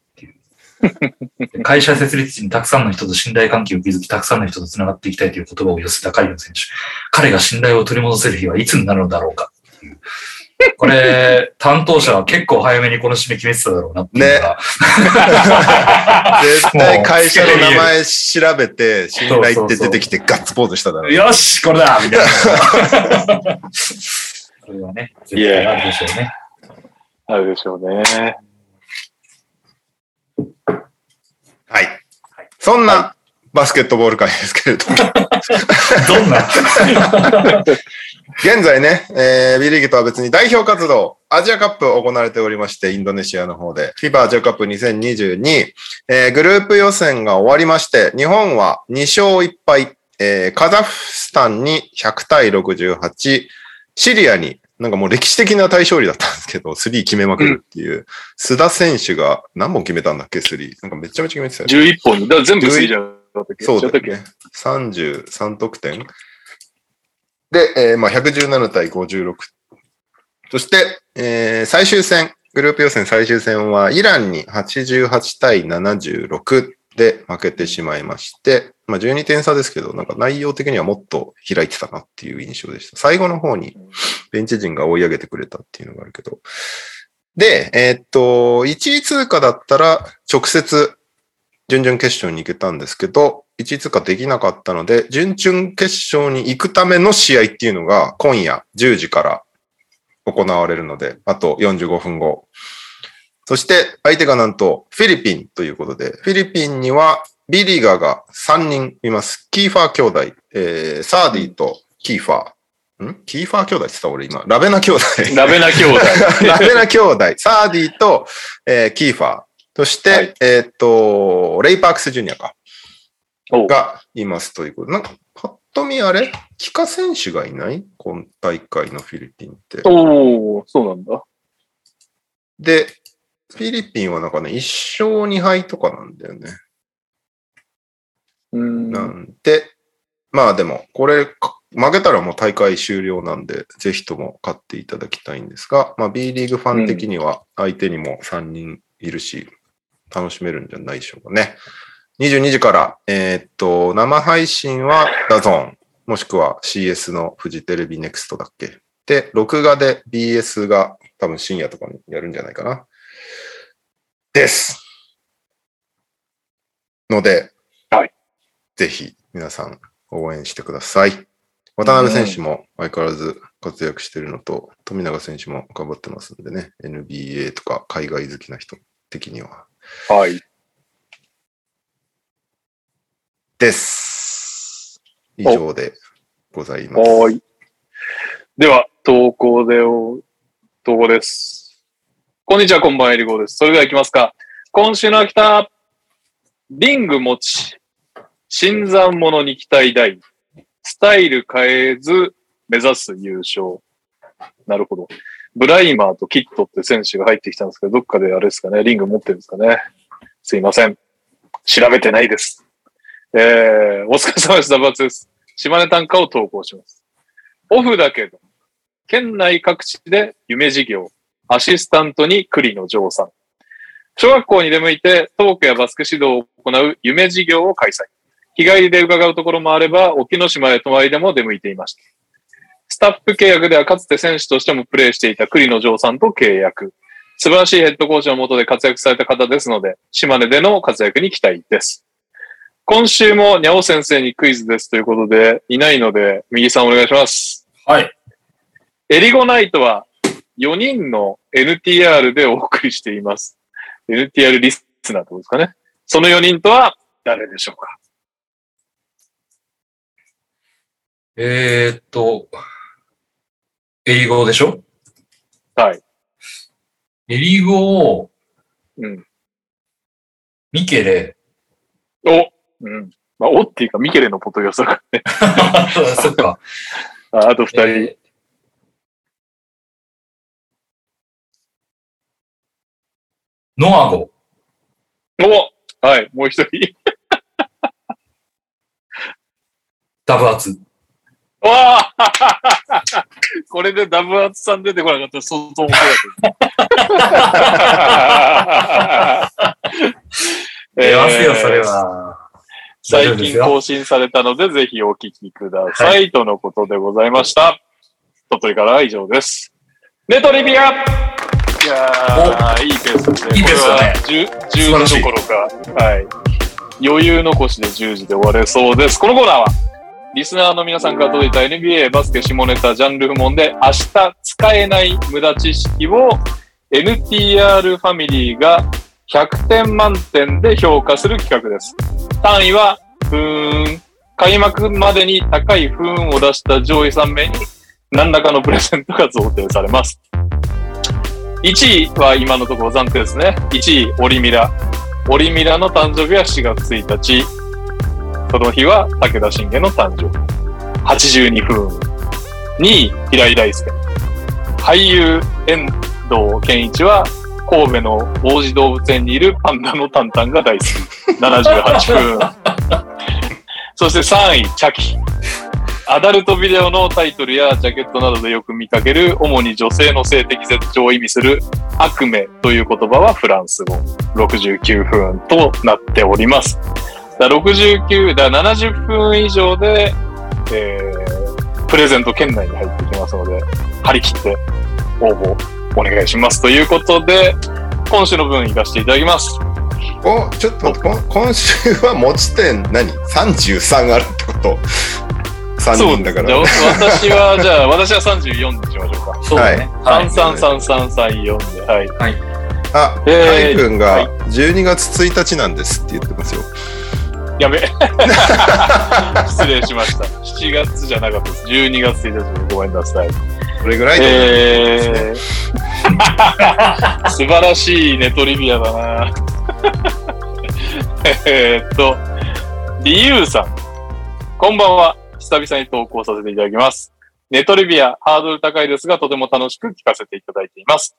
会社設立時にたくさんの人と信頼関係を築き、たくさんの人と繋がっていきたいという言葉を寄せたカリの選手。彼が信頼を取り戻せる日はいつになるのだろうかこれ、担当者は結構早めにこの締め決めてただろうなっていうのが。ね。絶対会社の名前調べて、信頼って出てきてガッツポーズしただろう。よし、これだみたいな。それはね、絶対あるでしょうね。あるでしょうね。はい。そんなバスケットボール界ですけれども。どんな？現在ね、えー、B リーグとは別に代表活動、アジアカップ行われておりまして、インドネシアの方で、FIBA アジアカップ2022、えー、グループ予選が終わりまして、日本は2勝1敗、えー、カザフスタンに100対68、シリアになんかもう歴史的な大勝利だったんですけど、スリー決めまくるっていう、うん、須田選手が何本決めたんだっけ、スリー。なんかめちゃめちゃ決めてたよ、ね。11本。だから全部スリーじゃん。そうだっけ。33得点で、えー、まあ117対56。そして、えー、最終戦、グループ予選最終戦はイランに88対76で負けてしまいまして、まあ12点差ですけど、なんか内容的にはもっと開いてたなっていう印象でした。最後の方にベンチ陣が追い上げてくれたっていうのがあるけど。で、えー、っと、1位通過だったら直接準々決勝に行けたんですけど、1位通過できなかったので、準々決勝に行くための試合っていうのが今夜10時から行われるので、あと45分後。そして相手がなんとフィリピンということで、フィリピンには B リーガーが3人います。キーファー兄弟、えー、サーディとキーファー。ん？キーファー兄弟って言った俺今。ラベナ兄弟。ラベナ兄弟。ラベナ兄弟。サーディと、えー、キーファー。そして、はい、えっ、と、レイ・パークス・ジュニアか。がいますということで、なんか、パッと見あれ帰化選手がいない？今大会のフィリピンって。おおそうなんだ。で、フィリピンはなんかね、1勝2敗とかなんだよね。なんで、まあでも、これ、負けたらもう大会終了なんで、ぜひとも勝っていただきたいんですが、まあ B リーグファン的には相手にも3人いるし、楽しめるんじゃないでしょうかね。22時から、えーっと、生配信は DAZN、もしくは CS のフジテレビネクストだっけ。で、録画で BS が多分深夜とかにやるんじゃないかな。です。ので、はい。ぜひ皆さん応援してください。渡辺選手も相変わらず活躍してるのと、富永選手も頑張ってますんでね、NBA とか海外好きな人的には。はい。です。以上でございます。では、投稿でお、投稿です。こんにちは、こんばんは、えりごです。それでは行きますか。今週の秋田、リング持ち、新参者に期待大、スタイル変えず目指す優勝。なるほど。ブライマーとキットって選手が入ってきたんですけど、どっかであれですかね、リング持ってるんですかね。すいません。調べてないです。えー、お疲れ様です。ダバツです。島根短歌を投稿します。オフだけど、県内各地で夢事業、アシスタントに栗の城さん。小学校に出向いてトークやバスク指導を行う夢事業を開催。日帰りで伺うところもあれば、沖ノ島へ泊まりでも出向いていました。スタッフ契約ではかつて選手としてもプレーしていた栗野城さんと契約。素晴らしいヘッドコーチの下で活躍された方ですので、島根での活躍に期待です。今週もにゃお先生にクイズですということで、いないので、右さんお願いします。はい。エリゴナイトは4人の NTR でお送りしています。NTR リスナーってことですかね。その4人とは誰でしょうかえー、っと、エリゴでしょ？はい。エリゴを、うん。ミケレ、おうん。まあ、おっていうか、ミケレのポトヨスだからね。そっか。ああと2人。えーノアゴ。おはい、もう一人。ダブアツ。わあ これでダブアツさん出てこなかったら相当面白かった。出ますよ、それえーは。最近更新されたので、ぜひお聞きくださ。はいとのことでございました。鳥取からは以上です。ネトリビアいやー、いいペースですね。いいペースだねこれは 10, 10時どころか、はい。余裕残しで10時で終われそうです。このコーナーは、リスナーの皆さんから届いた NBA バスケ下ネタジャンル不問で明日使えない無駄知識を NTR ファミリーが100点満点で評価する企画です。単位は、ふーん。開幕までに高い不運を出した上位3名に何らかのプレゼントが贈呈されます。1位は今のところ暫定ですね。1位、オリミラ。オリミラの誕生日は4月1日。その日は武田信玄の誕生日。82分。2位、平井大輔。俳優、遠藤健一は神戸の王子動物園にいるパンダのタンタンが大好き。78分。そして3位、チャキ。アダルトビデオのタイトルやジャケットなどでよく見かける、主に女性の性的絶頂を意味する、悪夢という言葉はフランス語。69分となっております。だ69、だ70分以上で、えー、プレゼント圏内に入ってきますので、張り切って応募お願いします。ということで、今週の分行かせていただきます。お、ちょっと今週は持ち点何 ?33 あるってこと ?3 人だから。じゃあ私は、じゃあ私は 34にしましょうか。そうだね。はい。333334で、はい。あ、えー海君はいが12月1日なんですって言ってますよ。やべ。失礼しました。7月じゃなかったです。12月1日でごめんなさい。これぐらいで、えー、素晴らしいネトリビアだな。えーっと、リユウさん。こんばんは。久々に投稿させていただきます。ネトリビア、ハードル高いですが、とても楽しく聞かせていただいています。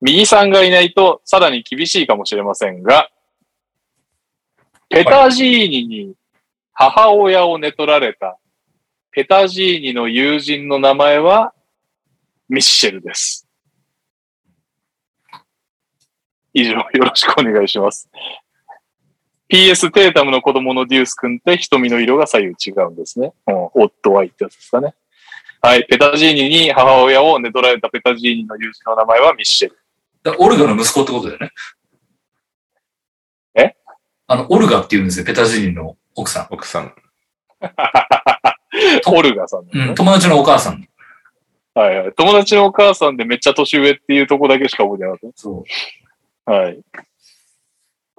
右さんがいないと、さらに厳しいかもしれませんが、ペタジーニに母親を寝取られた、ペタジーニの友人の名前は、ミッシェルです。以上、よろしくお願いします。PS テータムの子供のデュース君って瞳の色が左右違うんですね。うん、オットワイってやつですかね。はい。ペタジーニに母親を寝取られたペタジーニの友人の名前はミッシェル。オルガの息子ってことだよね。えあの、オルガって言うんですよ、ペタジーニの奥さ奥さん。オルガさん、ねん。うん、友達のお母さん。はいはい。友達のお母さんでめっちゃ年上っていうとこだけしか覚えてなかっそた。はい。う。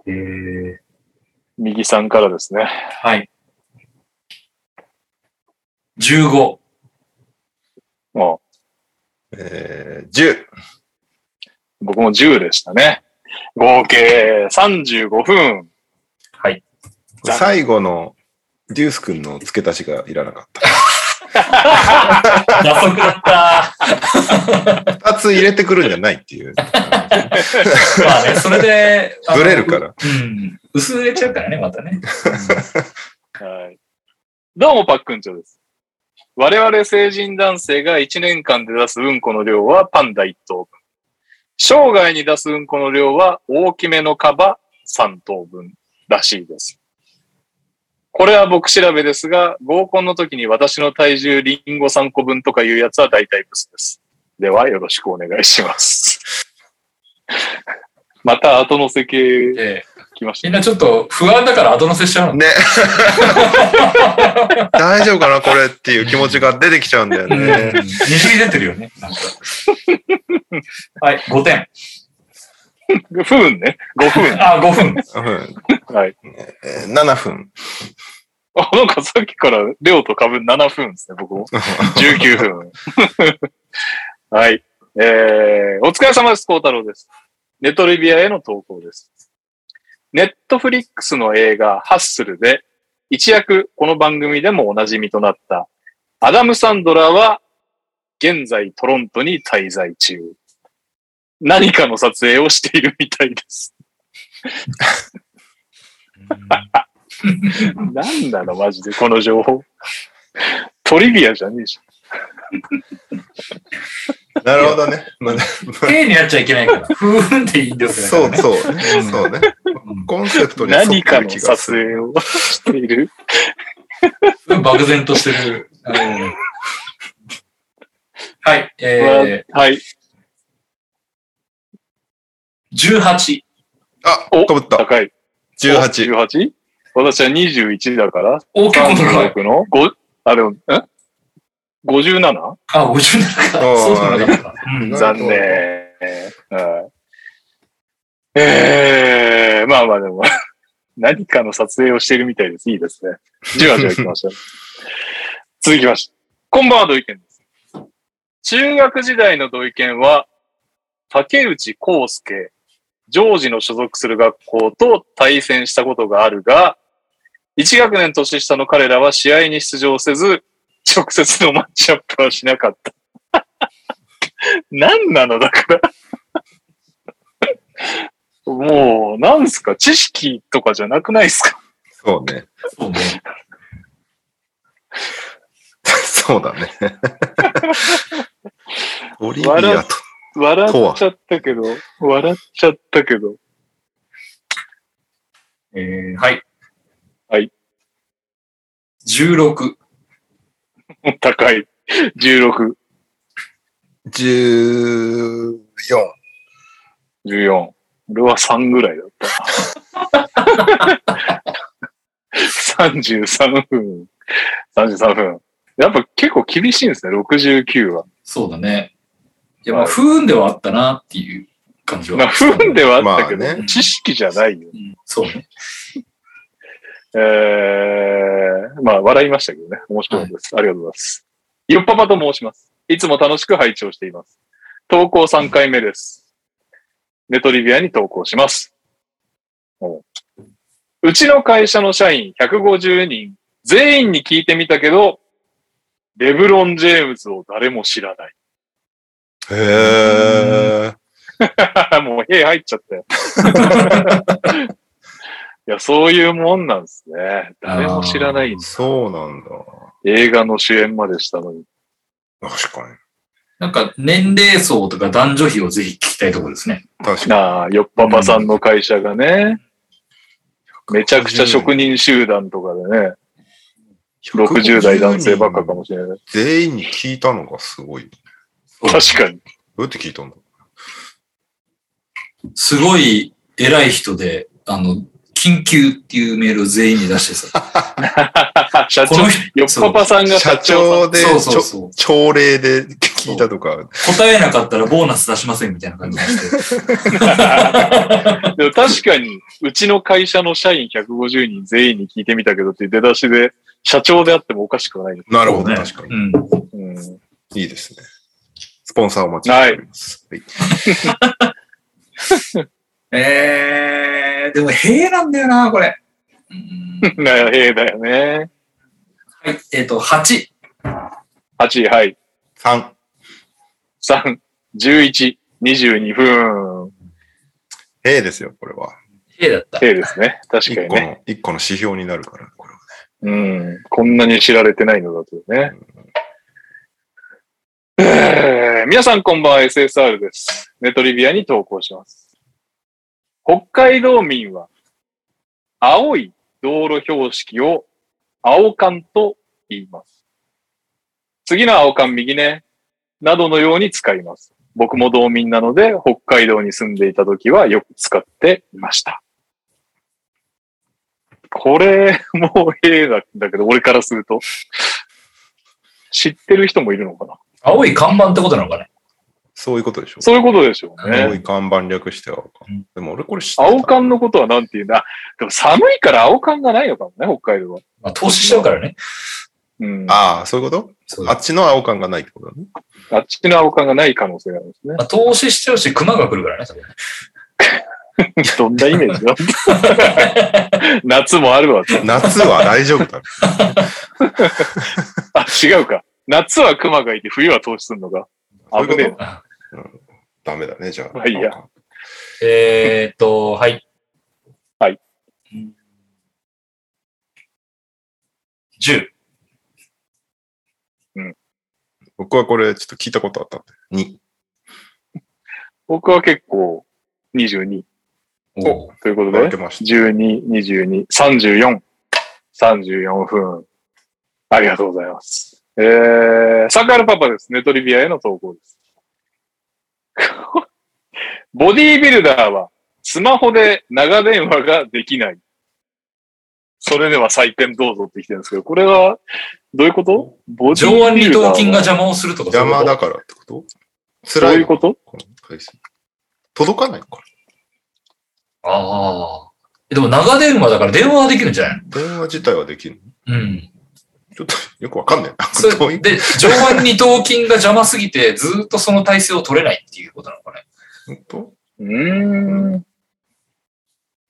えー、右さんからですね。はい。15。もえー、10。う、僕も10でしたね。合計35分。最後のデュース君の付け足しがいらなかった。打足だった。二つ入れてくるんじゃないっていう。まあね、それで、あのブレるから。うん。薄れちゃうからね、またね。はい。どうも、パックンチョです。我々成人男性が1年間で出すうんこの量はパンダ1頭分。生涯に出すうんこの量は大きめのカバ3頭分らしいです。これは僕調べですが、合コンの時に私の体重リンゴ3個分とかいうやつは大体ブスです。では、よろしくお願いします。また後乗せ系で、来ましたね。みんなちょっと不安だから後乗せしちゃうの。ね。大丈夫かなこれっていう気持ちが出てきちゃうんだようん。ね。にじみ出てるよね。はい、5点。不運ね。5分。あ、5分。うんはい。えー7分。あ、なんかさっきから、レオと株7分ですね、僕も。19分。はい。えー、お疲れ様です、孝太郎です。ネトリビアへの投稿です。ネットフリックスの映画、ハッスルで、一躍この番組でもおなじみとなった、アダム・サンドラーは、現在トロントに滞在中。何かの撮影をしているみたいです。何なのマジで、この情報。トリビアじゃねえし。なるほどね。まあね手になっちゃいけないから。ふーんっていいんですよそうそうね。そうね。コンセプトに何かの撮る。影をしている。う。漠然としてる。うんはい、えはい。ー、18。あ、おかぶった。高い。18。18? 私は21だから。お、結構高い。36の ?5? あ、でも、ん ?57? あ、57か。そうな。うん残念。はいええまあまあでも、何かの撮影をしているみたいです。いいですね。じわじわ来ました。続きまして。こんばんは、土井健です。中学時代の土井健は、竹内康介、ジョージの所属する学校と対戦したことがあるが、1学年年下の彼らは試合に出場せず、直接のマッチアップはしなかった。何なのだから。もう、なんすか？知識とかじゃなくないですか？そうね。そうね。そうだね。オリビア笑と。笑っちゃったけど、笑っちゃったけど。えー、はい。はい。16。高い。16、14。14。俺は3ぐらいだった。33分。33分。やっぱ結構厳しいんですね、69は。そうだね。いや、まあ、不運ではあったなっていう感じは。まあ、不運ではあったけど、まあね知識じゃないよ。うんそうね。えー、まあ、笑いましたけどね。面白いです。ありがとうございます。よっぱぱと申します。いつも楽しく拝聴しています。投稿3回目です。ネトリビアに投稿します。おうちの会社の社員150人全員に聞いてみたけど、レブロン・ジェームズを誰も知らない。へえ。もう、へ入っちゃったよ。いや、そういうもんなんですね。誰も知らないんだ。そうなんだ。映画の主演までしたのに。確かに。なんか、年齢層とか男女比をぜひ聞きたいところですね。確かなあ、よっぱぱさんの会社がね、めちゃくちゃ職人集団とかでね、に。60代男性ばっかかもしれない。全員に聞いたのがすごい。ど確かに。うやって聞いたんだ？すごい偉い人で、あの、緊急っていうメールを全員に出してさ。社長よっぱぱさんが社社長長で、そうそうそう朝礼で聞いたとか、答えなかったらボーナス出しませんみたいな感じでして。でも確かに、うちの会社の社員150人全員に聞いてみたけどっていう出だしで、社長であってもおかしくはないです。なるほど、ね確かに。うん。うんいいですね。スポンサーお待ちしております。はい えー、でも、平なんだよな、これ。うんなへえだよね。はい、えっ、と、8。8、はい。3。3、11、22分。へえですよ、これは。平だった。へえですね。確かにね。の、一個の指標になるから、これは。うん。こんなに知られてないのだとね。えー皆さんこんばんは、SSR です。ネトリビアに投稿します。北海道民は、青い道路標識を青缶と言います。次の青缶右ね、などのように使います。僕も道民なので、北海道に住んでいた時はよく使っていました。これ、もうへえだだけど、俺からすると。知ってる人もいるのかな青い看板ってことなのかね。そういうことでしょ。そういうことでしょう青ね。い看板略して青缶うん。でも俺これ知ってた青缶のことはなんて言うんだでも寒いから青缶がないのかもね、北海道は。まあ、投資しちゃうからね。うん。ああ、そういうこと？そうあっちの青缶がないってことだね。あっちの青缶がない可能性があるんですねま。あ、投資しちゃうし、熊が来るからね、多分ね。どんなイメージだ？夏もあるわ。夏は大丈夫だ。あ、違うか。夏は熊がいて、冬は投資するのか？そういうこと危ねダメだね、じゃあ。まあいいやえーっと、はい。はいうん。10。僕はこれちょっと聞いたことあったんで。2。僕は結構22おということで分け、ました。12、22、34、34分。ありがとうございます。えー、サカールパパです。ネトリビアへの投稿です。ボディービルダーはスマホで長電話ができない。それでは採点どうぞって来てるんですけど、これはどういうこと？ボディ上腕二ービルダーは頭筋が邪魔をするとか邪魔だからってこと？ど辛いういうこと届かないのかああ。でも長電話だから電話はできるんじゃないな電話自体はできるのの？うん。ちょっとよくわかんないで、上腕二頭筋が邪魔すぎて、ずっとその体勢を取れないっていうことなのかね。本当？うーん。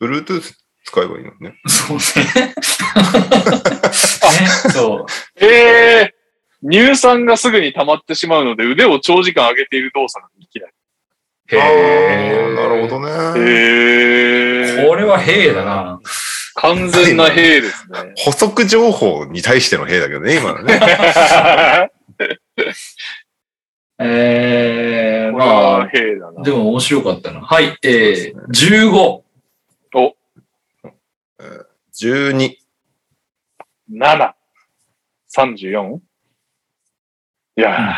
Bluetooth 使えばいいのね。そうね。ねそう。えー、乳酸がすぐに溜まってしまうので腕を長時間上げている動作ができない。へえ。なるほどね。へー。これは兵だな。完全な兵ですね。補足情報に対しての兵だけどね、今のね。えー、ま兵だな。あ、でも面白かったな。はい、えー、15。12。7、34? いや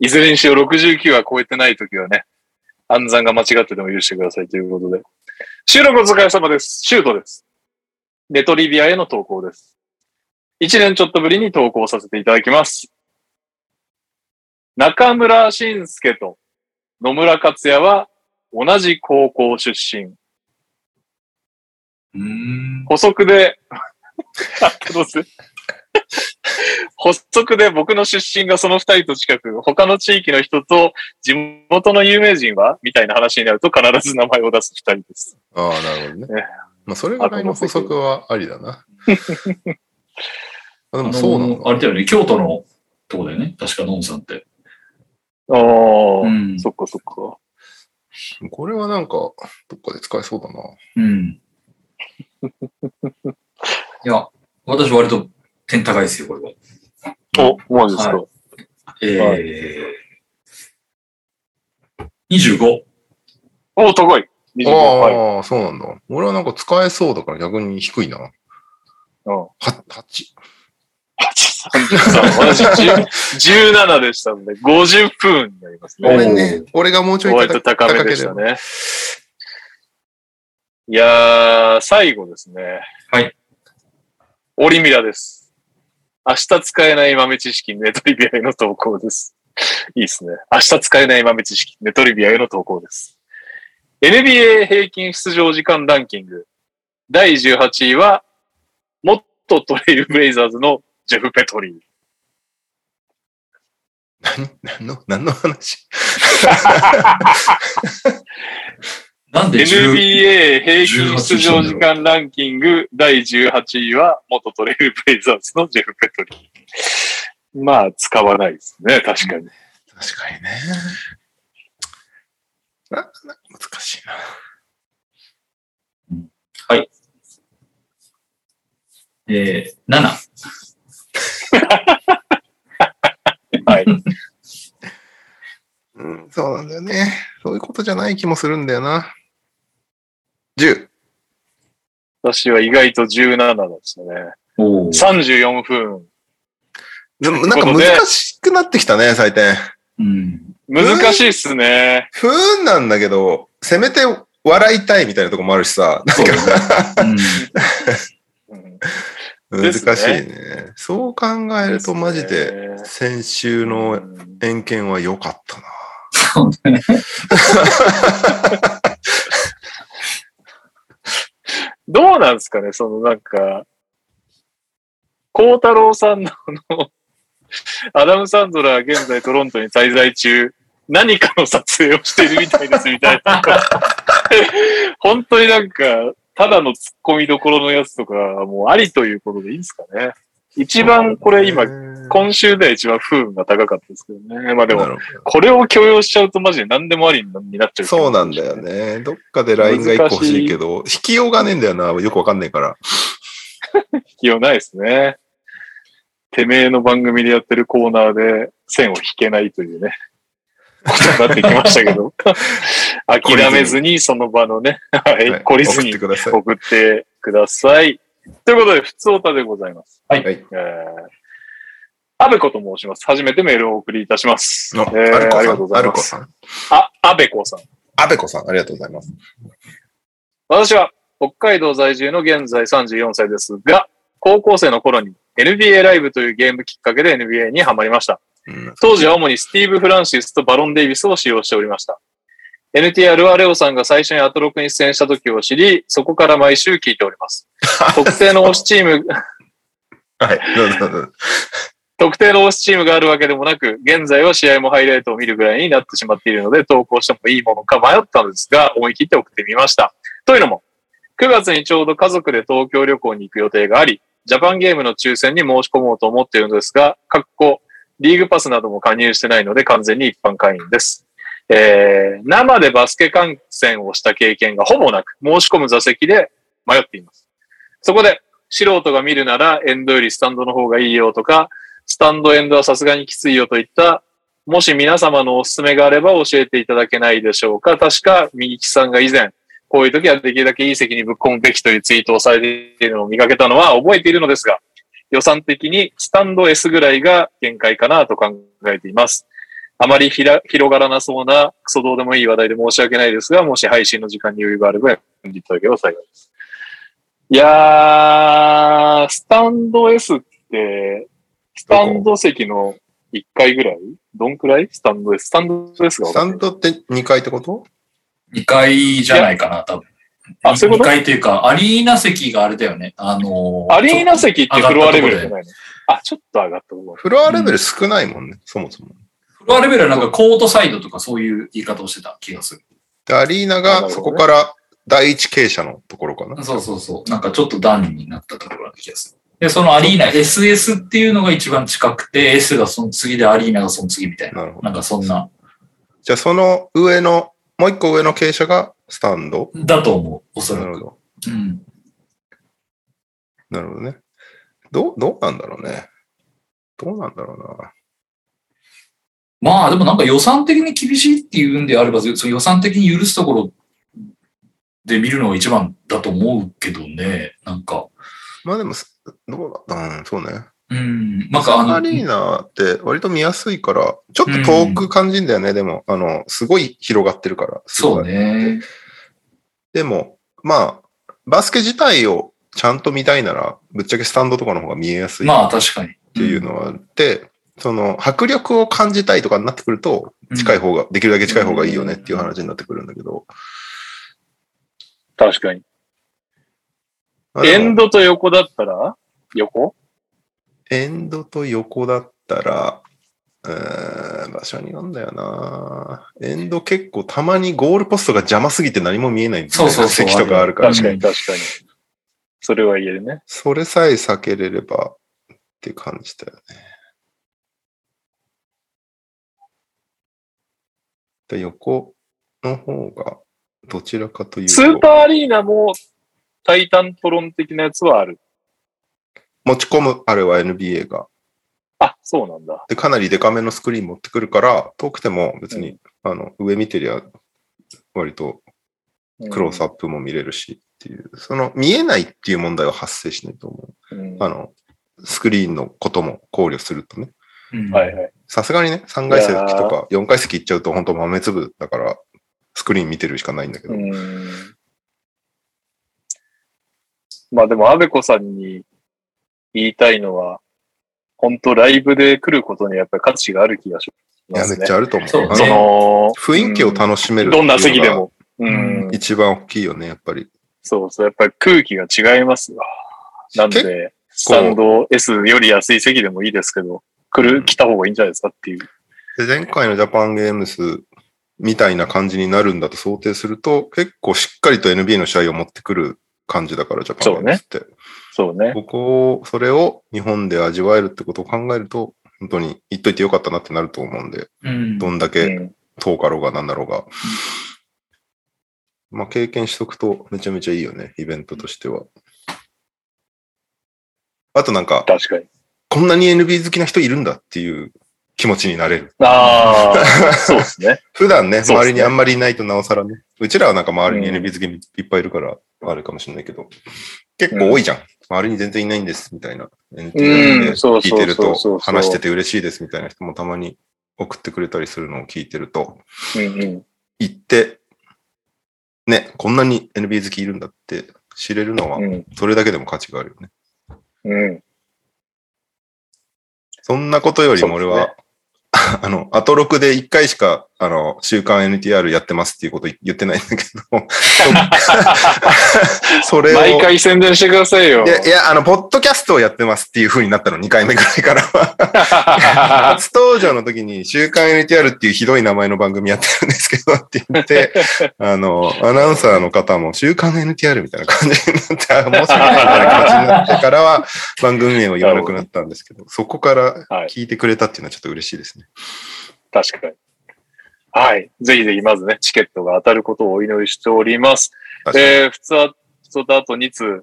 ー、いずれにしろ69は超えてないときはね、暗算が間違ってても許してくださいということで。収録お疲れ様です。シュートです。ネトリビアへの投稿です。1年ちょっとぶりに投稿させていただきます。中村晋介と野村克也は同じ高校出身。うーん。補足で、あ どうす？補足で僕の出身がその二人と近く、他の地域の人と地元の有名人は？みたいな話になると必ず名前を出す二人です。ああ、なるほどねね。まあ、それぐらいの補足はありだな。あでもそうなのあのあれだよね、京都のとこだよね。確か、ノンさんって。ああ、うんそっかそっか。これはなんか、どっかで使えそうだな。うん。いや、私割と点高いですよ、これは。お、マジですか。はえー、25。お、高い。25。はい。ああ、そうなんだ。俺はなんか使えそうだから逆に低いな。は、うん。8。33私10 17でしたので、50分になりますね。ごめんね。俺がもうちょい割と高めでしたね。いやー、最後ですね。はい。オリミラです。明日使えない豆知識、ネトリビアへの投稿です。いいですね。明日使えない豆知識、ネトリビアへの投稿です。NBA 平均出場時間ランキング。第18位は、元トレイルブレイザーズのジェフ・ペトリー。何何の、何の話？なんで10 NBA 平均出場時間ランキング第18位は元トレイルブレイザーズのジェフ・ペトリー。まあ、使わないですね、確かに。確かにね。な、な難しいな。えー、7。はい。うん、そうなんだよね。そういうことじゃない気もするんだよな。10。私は意外と17でしたね。おー34分。でもなんか難しくなってきたね、採点。うん。難しいっすね。不運なんだけど、せめて笑いたいみたいなとこもあるしさ、そうだね。うん難しいね。そう考えるとマジで、先週うのん偏見は良かったな。そうだね。どうなんですかね、そのなんか、孝太郎さんの、アダム・サンドラー現在トロントに滞在中、何かの撮影をしているみたいですみたいな。本当になんか、ただの突っ込みどころのやつとか、もうありということでいいんですかね。一番これ今、今週では一番不運が高かったですけどね。まあでも、これを許容しちゃうとマジで何でもありになっちゃう。そうなんだよ。ね。どっかで LINE が1個欲しいけど、引きようがねえんだよな。よくわかんないから。必要ないですね。てめえの番組でやってるコーナーで線を引けないというね、ことになってきましたけど、諦めずにその場のね、はい、はい懲りずに送ってください。送ってください。ということで、普通歌でございます。はいはい。えー、アベコと申します。初めてメールをお送りいたします。のえーアルコありがとうございます。コさん。あ、アベコさん。アベコさん、ありがとうございます。私は北海道在住の現在34歳ですが、高校生の頃に NBA ライブというゲームきっかけで NBA にハマりました。うん当時は主にスティーブ・フランシスとバロン・デイビスを使用しておりました。NTR はレオさんが最初にアトロクに出演した時を知り、そこから毎週聞いております。特定の推しチーム、はい。どうぞどうぞ。特定の推しチームがあるわけでもなく、現在は試合もハイライトを見るぐらいになってしまっているので、投稿してもいいものか迷ったのですが、思い切って送ってみました。というのも、9月にちょうど家族で東京旅行に行く予定があり、ジャパンゲームの抽選に申し込もうと思っているのですが、かっこ、リーグパスなども加入してないので完全に一般会員です。えー、生でバスケ観戦をした経験がほぼなく、申し込む座席で迷っています。そこで、素人が見るならエンドよりスタンドの方がいいよとか、スタンドエンドはさすがにきついよといった、もし皆様のおすすめがあれば教えていただけないでしょうか。確か、右木さんが以前、こういう時はできるだけいい席にぶっ込むべきというツイートをされているのを見かけたのは覚えているのですが、予算的にスタンド S ぐらいが限界かなと考えています。あまりひら広がらなそうなクソどうでもいい話題で申し訳ないですが、もし配信の時間に余裕があれば読んでいただければ幸いです。いやー、スタンド S って、スタンド席の1回ぐらい？どんくらい？スタンド S。スタンド S がスタンドって2回ってこと？2階じゃないかな、多分。2あそういうこと？階というか、アリーナ席があれだよね。あのーアリーナ席ってフロアレベルじゃ上がっないの？あ、ちょっと上がったところ。フロアレベル少ないもんね、そもそも。フロアレベルはなんかコートサイドとかそういう言い方をしてた気がする。でアリーナがそこから第一傾斜のところかな。そうそうそう。なんかちょっと段になったところな気がすで、そのアリーナ、SS っていうのが一番近くて、S がその次でアリーナがその次みたいな。なるほどなんかそんな、じゃあその上の、もう一個上の傾斜がスタンド？だと思う、おそらく。なるほど。うん。なるほどね。どう、どうなんだろうね。どうなんだろうな。まあでもなんか予算的に厳しいっていうんであれば、その予算的に許すところで見るのが一番だと思うけどね。なんか、まあでも、すどうだうん、そうね。うん。なんかあの、アリーナって割と見やすいから、ちょっと遠く感じんだよね、でも、あの、すごい広がってるから。そうね。でも、まあ、バスケ自体をちゃんと見たいなら、ぶっちゃけスタンドとかの方が見えやすいっまあ確かに。っていうのはあって、その、迫力を感じたいとかになってくると、近い方が、できるだけ近い方がいいよねっていう話になってくるんだけど。確かに。エンドと横だったら？横？エンドと横だったら、うーん場所によんだよなエンド結構たまにゴールポストが邪魔すぎて何も見えないんだよねそうそうそう席とかあるから、確かに確かに。それは言えるね。それさえ避けれればって感じだよね。で横の方がどちらかというと、スーパーアリーナもタイタントロン的なやつはある。持ち込む、あれは NBA が。あ、そうなんだ。で、かなりデカめのスクリーン持ってくるから、遠くても別に、あの、上見てりゃ、割とクロースアップも見れるしっていう、その見えないっていう問題は発生しないと思う。うんあの、スクリーンのことも考慮するとね。うんはいはい。さすがにね、3階席とか4階席行っちゃうと本当豆粒だから、スクリーン見てるしかないんだけど。うんまあでも、安部子さんに言いたいのは、本当ライブで来ることにやっぱり価値がある気がしいや、ますね。めっちゃあると思う。そうあそのの、雰囲気を楽しめるどんな席でも。うん。一番大きいよね、やっぱり。そうそう、やっぱり空気が違いますわ。なん結で、スタンド S より安い席でもいいですけど、来る、来た方がいいんじゃないですかっていう。で前回のジャパンゲームスみたいな感じになるんだと想定すると、結構しっかりと NBA の試合を持ってくる感じだから、ジャパンゲームスって。そうね。ここを、それを日本で味わえるってことを考えると、本当に言っといてよかったなってなると思うんで、うんうどんだけん。遠かろうがなんだろうが。まあ経験しとくとめちゃめちゃいいよね、イベントとしては。あとなんか、確かに。こんなに NB 好きな人いるんだっていう気持ちになれる。ああ、そうですね。普段ね、周りにあんまりいないとなおさらね。うちらはなんか周りにうん NB 好きいっぱいいるから、あるかもしれないけど、結構多いじゃん。周りに全然いないんです、みたいな。聞いてると話してて嬉しいですみたいな人もたまに送ってくれたりするのを聞いてると、うんうん。行って、ね、こんなに NB 好きいるんだって知れるのは、うん。それだけでも価値があるよね。うん。そんなことよりも俺は、あの、アトロクで1回しか、あの、週刊 NTR やってますっていうこと言ってないんだけど、それを、毎回宣伝してくださいよい。や、いや、あの、ポッドキャストをやってますっていう風になったの、2回目ぐらいからは。初登場の時に、週刊 NTR っていうひどい名前の番組やってるんですけどって言って、あの、アナウンサーの方も、週刊 NTR みたいな感じになって、あ申し訳ないみたいな気持ちになってからは、番組名を言わなくなったんですけど、そこから聞いてくれたっていうのはちょっと嬉しいですね。確かに。はい。ぜひぜひまずね、チケットが当たることをお祈りしております。えー、普通は、ちょっとあと2通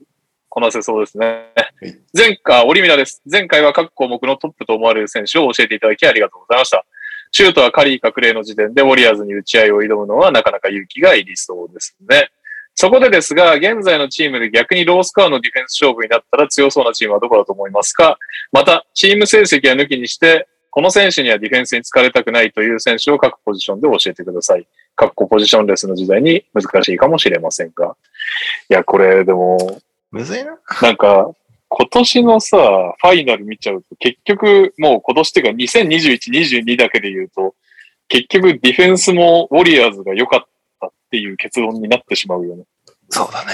こなせそうですねい。前回、オリミラです。前回は各項目のトップと思われる選手を教えていただきありがとうございました。シュートはカリーかクレイの時点でウォリアーズに打ち合いを挑むのはなかなか勇気がいりそうですね。そこでですが、現在のチームで逆にロースコアのディフェンス勝負になったら強そうなチームはどこだと思いますか？また、チーム成績は抜きにして、この選手にはディフェンスに疲れたくないという選手を各ポジションで教えてください。各ポジションレスの時代に難しいかもしれませんが。いや、これでも、むずいな。なんか、今年のさ、ファイナル見ちゃうと、結局、もう今年っていうか2021、22だけで言うと、結局ディフェンスもウォリアーズが良かったっていう結論になってしまうよね。そうだね。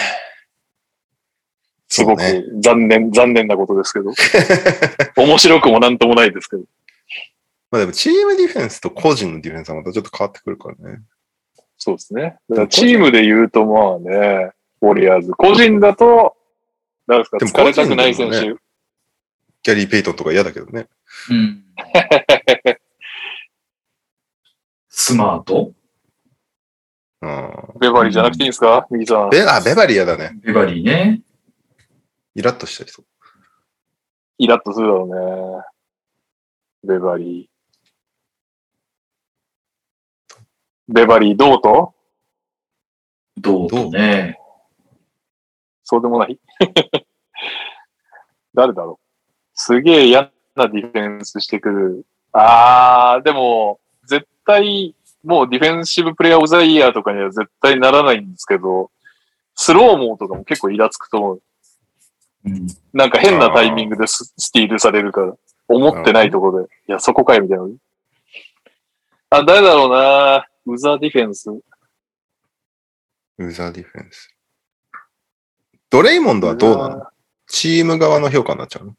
すごく残念、残念なことですけど。面白くもなんともないですけど。まあでも、チームディフェンスと個人のディフェンスはまたちょっと変わってくるからね。そうですね。だからチームで言うとまあね、ウォリアーズ。個人だと、誰ですかでも疲れたくない選手。個人でもギャリー・ペイトンとか嫌だけどね。うん。スマート？うん。ベバリーじゃなくていいんですか？右さん。ベあ、ベバリー嫌だね。ベバリーね。イラッとしたりそう。イラッとするだろうね。ベバリー。ベバリーどうと？どうとね。そうでもない？誰だろう？すげえ嫌なディフェンスしてくる。あー、でも、絶対、もうディフェンシブプレイヤーオブザイヤーとかには絶対ならないんですけど、スローモーとかも結構イラつくと思う。うん。なんか変なタイミングでススティールされるから。思ってないところで。いや、そこかよ、みたいな。あ、誰だろうなウザディフェンス。ウザーディフェンス。ドレイモンドはどうなの？チーム側の評価になっちゃうの？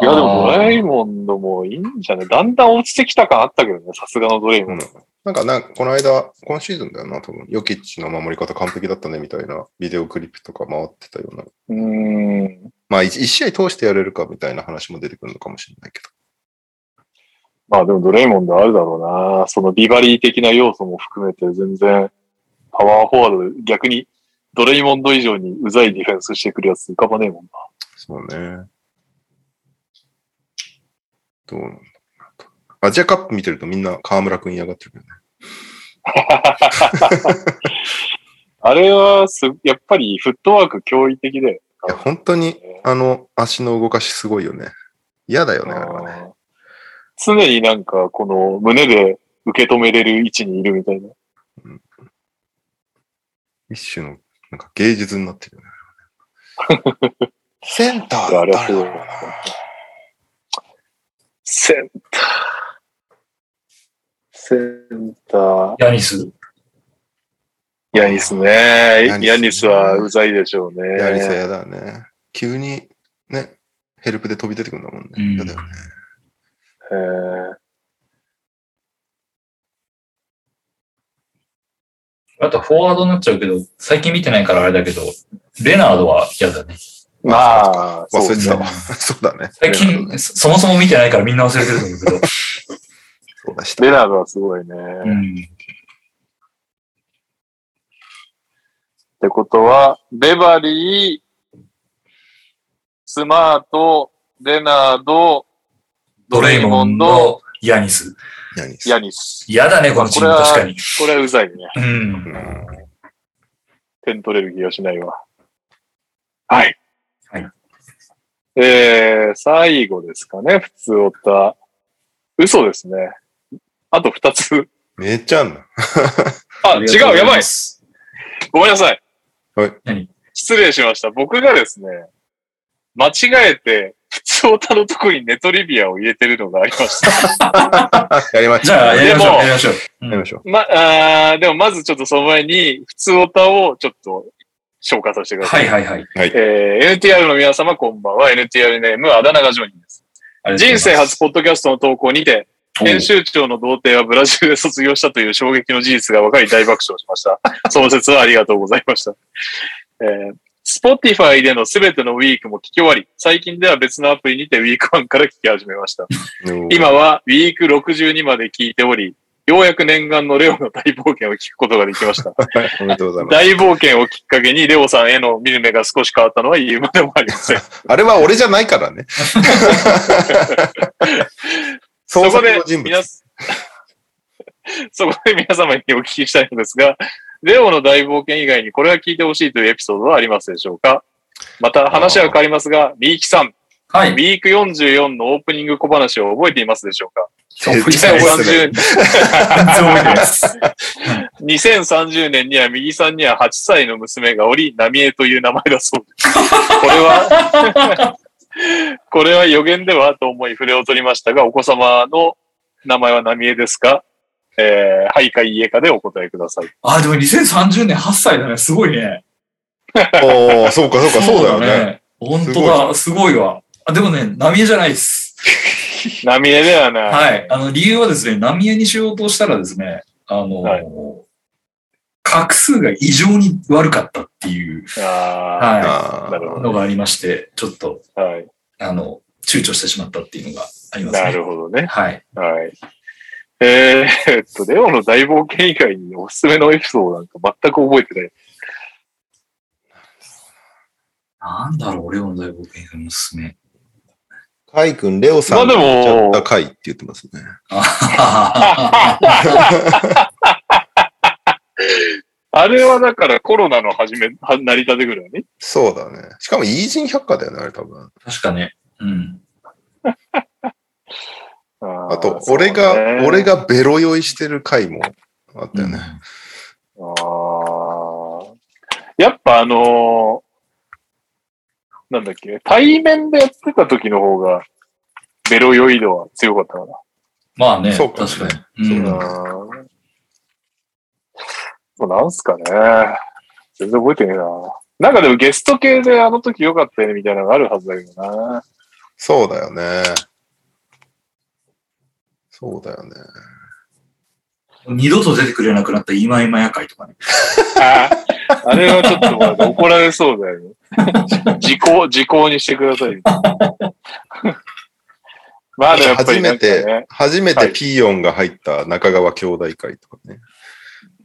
いや、でもドライモンドもいいんじゃない？だんだん落ちてきた感あったけどね、さすがのドレイモンド。なんかな、この間、今シーズンだよな、多分、ヨキッチの守り方完璧だったね、みたいなビデオクリップとか回ってたような。うーん。まあ、一一試合通してやれるかみたいな話も出てくるのかもしれないけまあでもドレイモンドあるだろうなそのビバリー的な要素も含めて全然パワーフォワードで逆にドレイモンド以上にうざいディフェンスしてくるやつ浮かばねえもんな。ど。そうね。どうなんだろうなと。アジアカップ見てるとみんな河村くん嫌がってるけどね。あれはす、やっぱりフットワーク驚異的で。いや、本当に、あの、足の動かしすごいよね。嫌だよね、あれはね。常になんかこの胸で受け止めれる位置にいるみたいな。一種の、なんか芸術になってるよね。センターだろうなセンター。センター。ヤニス。ヤニスね。ヤニスヤニスはうざいでしょうね。やりさやだよね。急に、ね、ヘルプで飛び出てくるんだもんね。うん嫌だよね。えーあとフォワードになっちゃうけど、最近見てないからあれだけど、レナードは嫌だね。まあ、忘れてたわ。そうね そうだね。最近、そそもそも見てないからみんな忘れてると思うけど。そうだした。レナードはすごいね。っうん。てことは、ベバリー、スマート、レナード、ドレイモンド、ヤニス。ヤニス。ヤニス。嫌だね、このチーム、確かに。これはうざいね。うん。うん点取れる気がしないわ。はい。はい。えー、最後ですかね、普通おた。嘘ですね。あと二つ。めっちゃあんな。あ、違う、やばい。ごめんなさい。はい。何？失礼しました。僕がですね、間違えて、普通オタのとこにネトリビアを入れてるのがありました。やりました。じゃあ、やりましょう、やりましょう。うんやりましょう。ま、あーでもまずちょっとその前に、普通オタをちょっと紹介させてくださ。はいいはいはい。えー NTR の皆様こんばんは。NTR ネーム、あだ名がジョニーです。人生初ポッドキャストの投稿にて、編集長の童貞はブラジルで卒業したという衝撃の事実が分かり大爆笑しました。その説はありがとうございました。えー、Spotify でのすべてのウィークも聞き終わり、最近では別のアプリにてウィーク1から聞き始めました。今はウィーク62まで聞いており、ようやく念願のレオの大冒険を聞くことができました。はい、おめでとうございます。大冒険をきっかけにレオさんへの見る目が少し変わったのは言うまでもありません。あれは俺じゃないからね。そこで皆す、そこで皆様にお聞きしたいのですが、レオの大冒険以外にこれは聞いてほしいというエピソードはありますでしょうか？また話は変わりますが、ミーキさん、はい。ウィーク44のオープニング小話を覚えていますでしょうか？覚えてないです2030全然覚えてないです。2030年には右さんには8歳の娘がおり、ナミエという名前だそうです。これは、これは予言ではと思い触れを取りましたが、お子様の名前はナミエですか？えー、はいかいいえかでお答えください。あ、でも2030年8歳だね。すごいね。おお、そうか、そうか、そうだよね。。本当だ。すごいわ。あ、でもね、ナミエじゃないです。ナミエではない。はい。あの、理由はですね、ナミエにしようとしたらですね、あの、はい画数が異常に悪かったっていうあはあーなるほいのがありまして、ちょっと、あ、はい。あの、躊躇してしまったっていうのがありますね。なるほどね。はい。はい。えー、えっと、レオの大冒険以外におすすめのエピソードなんか全く覚えてない。なんだろう、俺の大冒険のおすすめ。カイ君、レオさんまあでもがちゃった回って言ってますね。あ あれはだからコロナの始め、は 成り立てぐらいね。そうだね。しかも、イージン百科だよね、あれ多分。確かね。うん。ああと、俺が、俺。がベロ酔いしてる回もあったよね。あーやっぱあのーなんだっけ、対面でやってた時の方が、ベロ酔い度は強かったかな。まあね、そうかもね確かに。うんそうだうーんそうなんすかね。全然覚えてねえな。なんかでもゲスト系であの時良かったよねみたいなのがあるはずだけどな。そうだよね。そうだよね。二度と出てくれなくなった今今夜会とかね。ああれはちょっと怒られそうだよね。時効、時効にしてください。まあでもやっぱ初めて、初めてピーヨンが入った中川兄弟会とかね。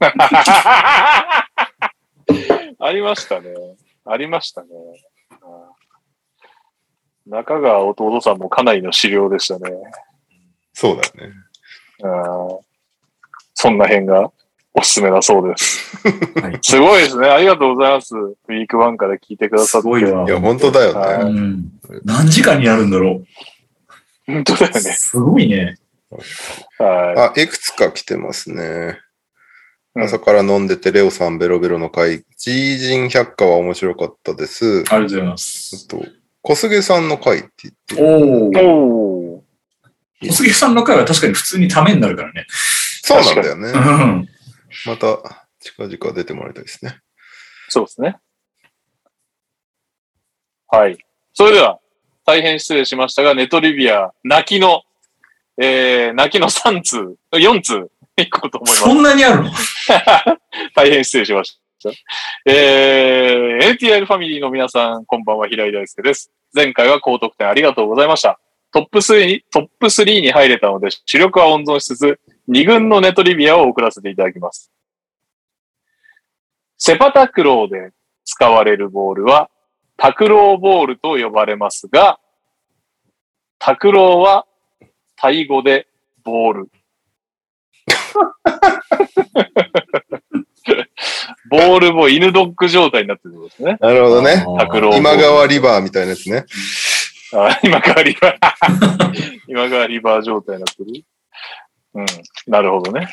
ありましたね。ありましたね。うん中川弟さんもかなりの資料でしたね。そうだよね。うんそんな辺がおすすめだそうです。はい。すごいですね。ありがとうございます。ウィークワンから聞いてくださって。すごいわいや、本当だよはね。うん。何時間になるんだろ本当だよう。ね。すごいね。はあ、いくつか来てますね。うん朝から飲んでてレオさんベロベロの回。ジージン百科は面白かったです。ありがとうございまあす。と、小菅さんの回って言って、おい。お。小杉さんの回は確かに普通にためになるからね。そうなんだよねう。ん。また、近々出てもらいたいですね。そうですね。はい。それでは、大変失礼しましたが、ネトリビア、泣きの、えー、泣きの3通、4通、いこうと思います。そんなにあるの？大変失礼しました。えー、ATR ファミリーの皆さん、こんばんは、平井大輔です。前回は高得点ありがとうございました。トップ3に、トップ3に入れたので、主力は温存しつつ、2軍のネトリビアを送らせていただきます。セパタクローで使われるボールは、タクローボールと呼ばれますが、タクローはタイ語でボール。ボールも犬ドッグ状態になってるんですね。なるほどね。タクロー。今川リバーみたいなやつね。あ今川リバー。今川リ バー状態になってる？うん。なるほどね。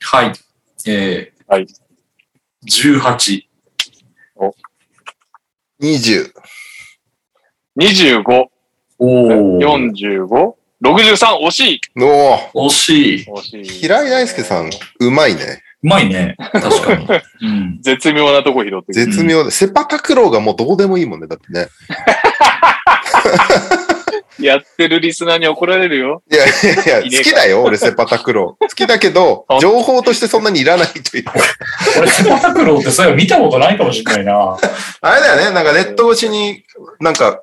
はい。えー、はい。18。20。25、おー。45、63、惜しいお惜しい。惜しい。平井大輔さん、うまいね。うまいね。確かに。うん。絶妙なとこ拾ってくる。絶妙で。セパタクローがもうどうでもいいもんね。だってね。やってるリスナーに怒られるよ。いやいやいや、好きだよ、俺セパタクロー。好きだけど、情報としてそんなにいらないという。俺、セパタクローってそういえば見たことないかもしれないな。あれだよね、なんかネット越しに、なんか、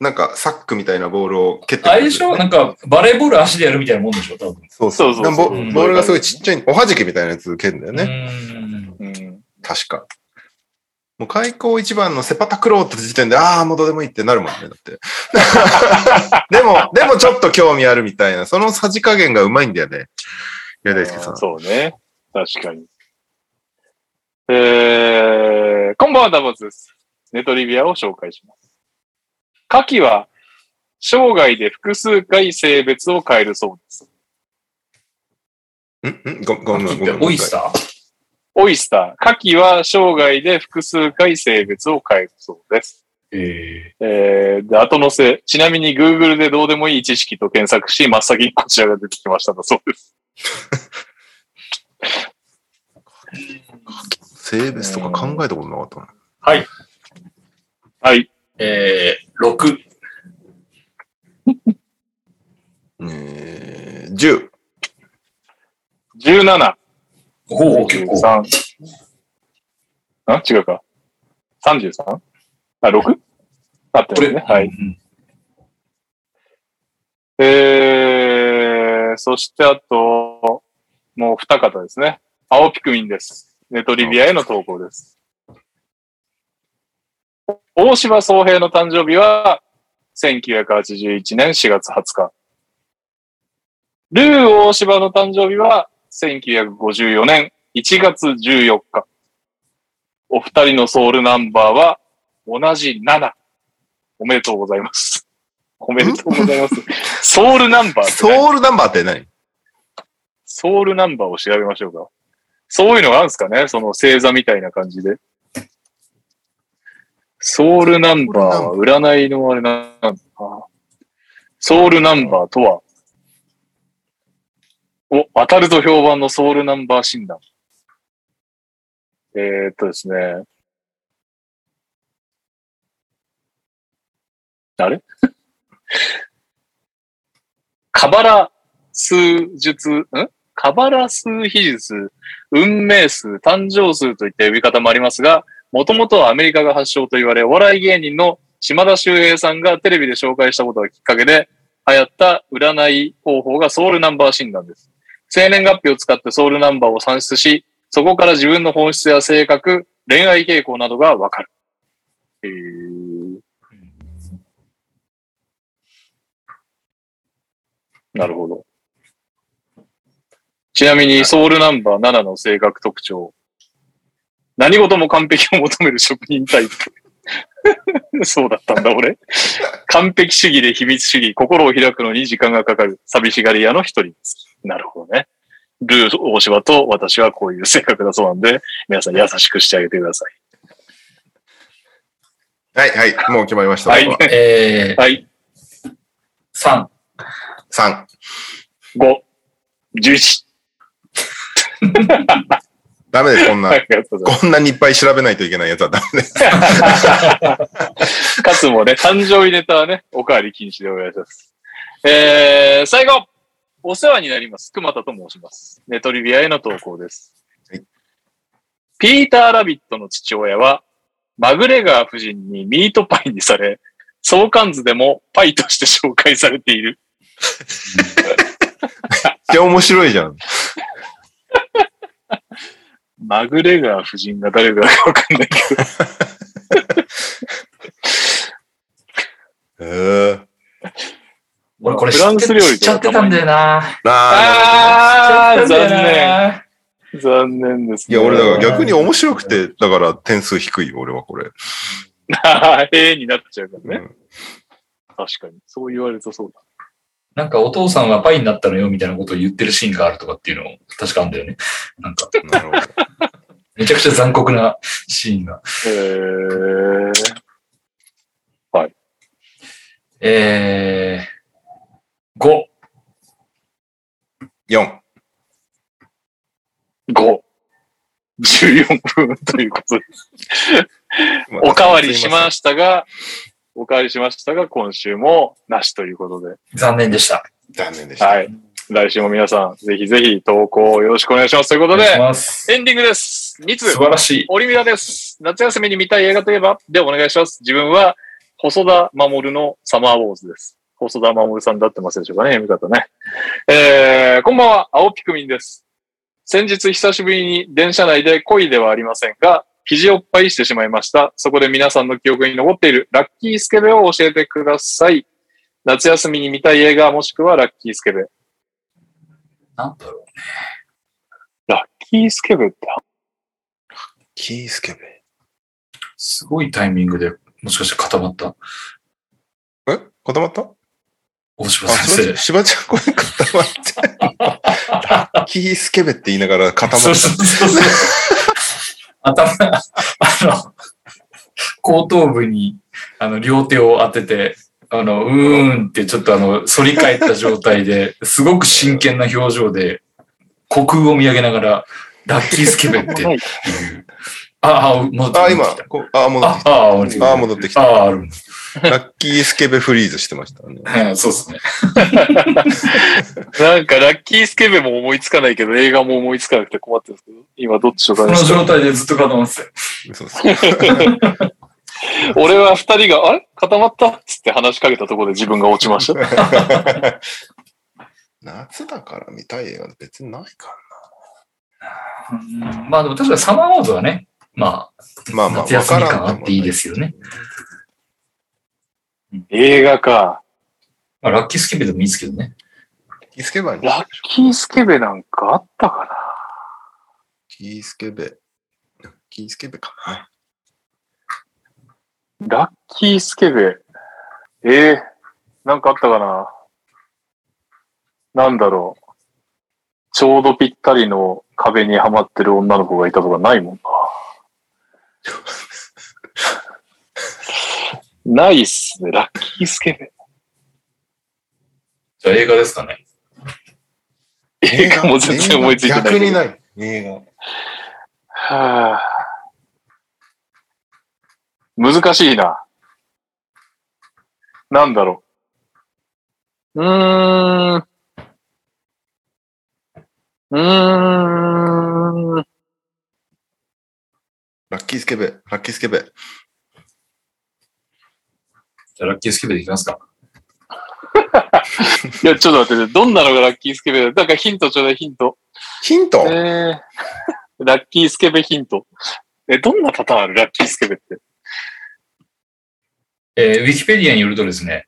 なんかサックみたいなボールを蹴ってくるあれでしょなんか、バレーボール足でやるみたいなもんでしょ多分。そうそうそうそうボうんボールがすごいちっちゃい、おはじきみたいなやつ蹴るんだよね。ね。うん。確か。もう開口一番のセパタクローって時点で、ああ、もうどうでもいいってなるもんね、だって。でも、でもちょっと興味あるみたいな、そのさじ加減がうまいんだよね。宮大輔さん。そうね。確かに。えー、こんばんは、ダバツです。ネトリビアを紹介します。カキは、生涯で複数回性別を変えるそうです。ん？ん？ごごめん、ごめん。オイスター？オイスター、カキは生涯で複数回性別を変えるそうです。ええー、で、後乗せ、ちなみに Google でどうでもいい知識と検索し、真っ先にこちらが出てきましただそうです。性別とか考えたことなかったな。はい。はい。えー、6。えー、10。17、おお結構。3。あ違うか。33? あ、6? あってますね。はい。うんえー、そしてあと、もう二方ですね。青ピクミンです。ネトリビアへの投稿です。大柴総平の誕生日は、1981年4月20日。ルー大柴の誕生日は、1954年1月14日。お二人のソウルナンバーは、同じ7。おめでとうございます。おめでとうございます。ソウルナンバーソウルナンバーって何？ソウルナンバーを調べましょうか。そういうのがあるんですかね？その星座みたいな感じで。ソウルナンバーは占いのあれなんだな。ソウルナンバーとは、お、当たると評判のソウルナンバー診断。えー、っとですね。あれ？カバラ数術、ん？カバラ数比術、運命数、誕生数といった呼び方もありますが、もともとはアメリカが発祥と言われ、お笑い芸人の島田秀平さんがテレビで紹介したことがきっかけで流行った占い方法がソウルナンバー診断です。生年月日を使ってソウルナンバーを算出し、そこから自分の本質や性格、恋愛傾向などがわかる。えー、なるほど。ちなみに、ソウルナンバー7の性格特徴。何事も完璧を求める職人タイプ。そうだったんだ、俺。完璧主義で秘密主義、心を開くのに時間がかかる、寂しがり屋の一人です。なるほどね。ルー大柴と私はこういう性格だそうなんで、皆さん優しくしてあげてくださはい、はい。もう決まりました。はいえい。はい。ー、3。3。5、11。ダメです、こんな。こんなにいっぱい調べないといけないやつはダメです。かつもね、誕生日ネタはね、おかわり禁止でお願いします。えー、最後お世話になります。熊田と申します。ネトリビアへの投稿です。はいピーター・ラビットの父親は、マグレガー夫人にミートパイにされ、相関図でもパイとして紹介されている。めっちゃ面白いじゃん。マグレガー夫人が誰だかわかんないけど。えー。俺これフランス料理知っちゃってたんだよな。ああ残念。な残念ですーいや、俺だから逆に面白くて、だから点数低いよ、俺はこれ。へ えになっちゃうからね。うん確かに。そう言われるとそうだ。なんかお父さんはパイになったのよみたいなことを言ってるシーンがあるとかっていうのも確かあんだよね。なんかなるほど。めちゃくちゃ残酷なシーンが。へー。えー、5。4。5。14分ということで。おかわりしましたが、おかわりしましたが、今週もなしということで。残念でした。残念でした。はい。来週も皆さん、ぜひぜひ投稿よろしくお願いします。ということで。エンディングです。2通素。晴らしい。オリミラです。夏休みに見たい映画といえばでお願いします。自分は、細田守のサマーウォーズです。細田守さんだってますでしょうかね、読み方ね。えー、こんばんは、青ピクミンです。先日久しぶりに電車内で恋ではありませんが、肘をっぱいしてしまいました。そこで皆さんの記憶に残っているラッキースケベを教えてください。夏休みに見たい映画もしくはラッキースケベ。なんだろう。ラッキースケベってキースケベ。すごいタイミングで、もしかして固まった。え？固まった？大島先しばちゃんこれ固まって。ラッキースケベって言いながら固生。まっそうそうそうそう。頭、あの、後頭部に、あの、両手を当てて、あの、うーんってちょっとあの、反り返った状態で、すごく真剣な表情で、虚空を見上げながら、ラッキースケベっていう。あ、あ、戻ってた。あ、き今た。、こあ、戻ってきあ、あ、戻ってきた。た。あ、戻ってきた。あ、ある。ラッキースケベフリーズしてましたね。はいそうですね。なんかラッキースケベも思いつかないけど、映画も思いつかなくて困ってるんですけど、今どっちとか？この状態でずっと固まってたよ。そうそう 俺は二人が、あれ？固まった？っつって話しかけたところで自分が落ちました。夏だから見たい映画別にないかうんまあでも確かにサマーウォーズはね、まら。まああ、まあ、夏休みわからん感あっていいですよね。映画か。まあ、ラッキースケベでもいいですけどね。キースケベにラッキースケベなんかあったかキースケベ。キースケベかな。なラッキースケベ。ええなんかあったかな？なんだろう。ちょうどぴったりの壁にはまってる女の子がいたとかないもんな。ないっすね。ラッキースケベ。じゃあ映画ですかね。映画も全然思いついてない。逆にない。映画。はあ、難しいな。なんだろう。うーん。うーん。ラッキースケベ。ラッキースケベ。じゃあラッキースケベでいきますか。いや、ちょっと待って、どんなのがラッキースケベ？だだからヒントちょうだい、ヒント。ヒント、えー、ラッキースケベヒント。え、どんなパターンある？ラッキースケベって。えーウィキペディアによるとですね、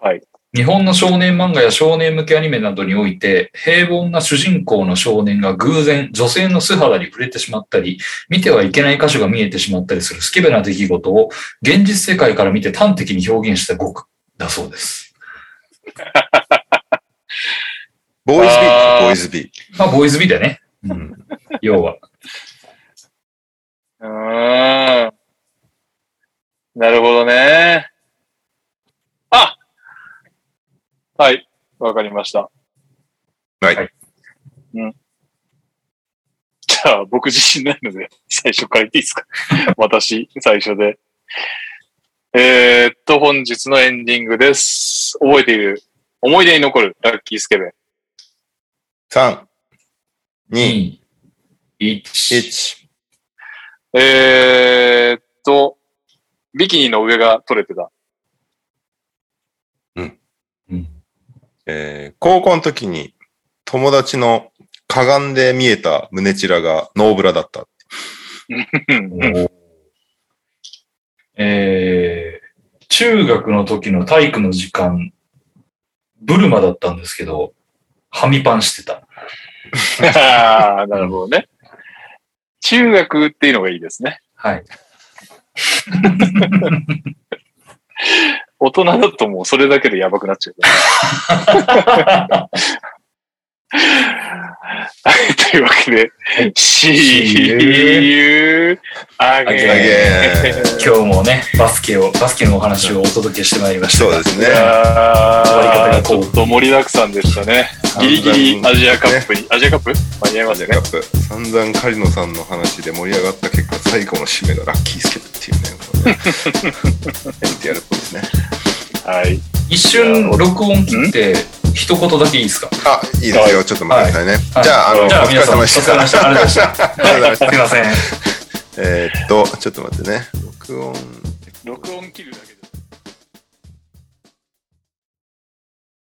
はい。日本の少年漫画や少年向けアニメなどにおいて、平凡な主人公の少年が偶然女性の素肌に触れてしまったり、見てはいけない箇所が見えてしまったりするスケベな出来事を現実世界から見て端的に表現した語句だそうです。ボーイズビーボーイズビー。まあ、ボーイズビーだよね。うん。要は。うーん。なるほどね。あはい。わかりました。はいはいうん。じゃあ、僕自信ないので、最初から言っていいですか？私、最初で。えー、っと、本日のエンディングです。覚えている、思い出に残る？ラッキースケベ。3、2、2、1。1。えー、っと、ビキニの上が取れてた。うん。えー高校の時に友達のかがんで見えた胸チラがノーブラだった。う んえー、中学の時の体育の時間、ブルマだったんですけど、はみパンしてた。ああ、なるほどね。中学っていうのがいいですね。はい。大人だともうそれだけでやばくなっちゃう。というわけで、See you again. 今日もね、バスケを、バスケのお話をお届けしてまいりました。いそうですね。や終わり方がーちょっと盛りだくさんでしたね。ギリギリアジアカップに、アジアカップ？間に合いましたねアジアカ。ップ。散々カリノさんの話で盛り上がった結果、最後の締めがラッキースケットっていうね。これね NTR っぽいですね。はい。一瞬録音切って、一言だけいいですか？あ、いいですよ。ちょっと待ってくださいね。はいじゃあ、あの、おじゃあ疲れ皆さんお疲様でした。れ様でした。ありがとうございました。ありがとうございましたすいません。えーっと、ちょっと待ってね。録音。録音切るだけで。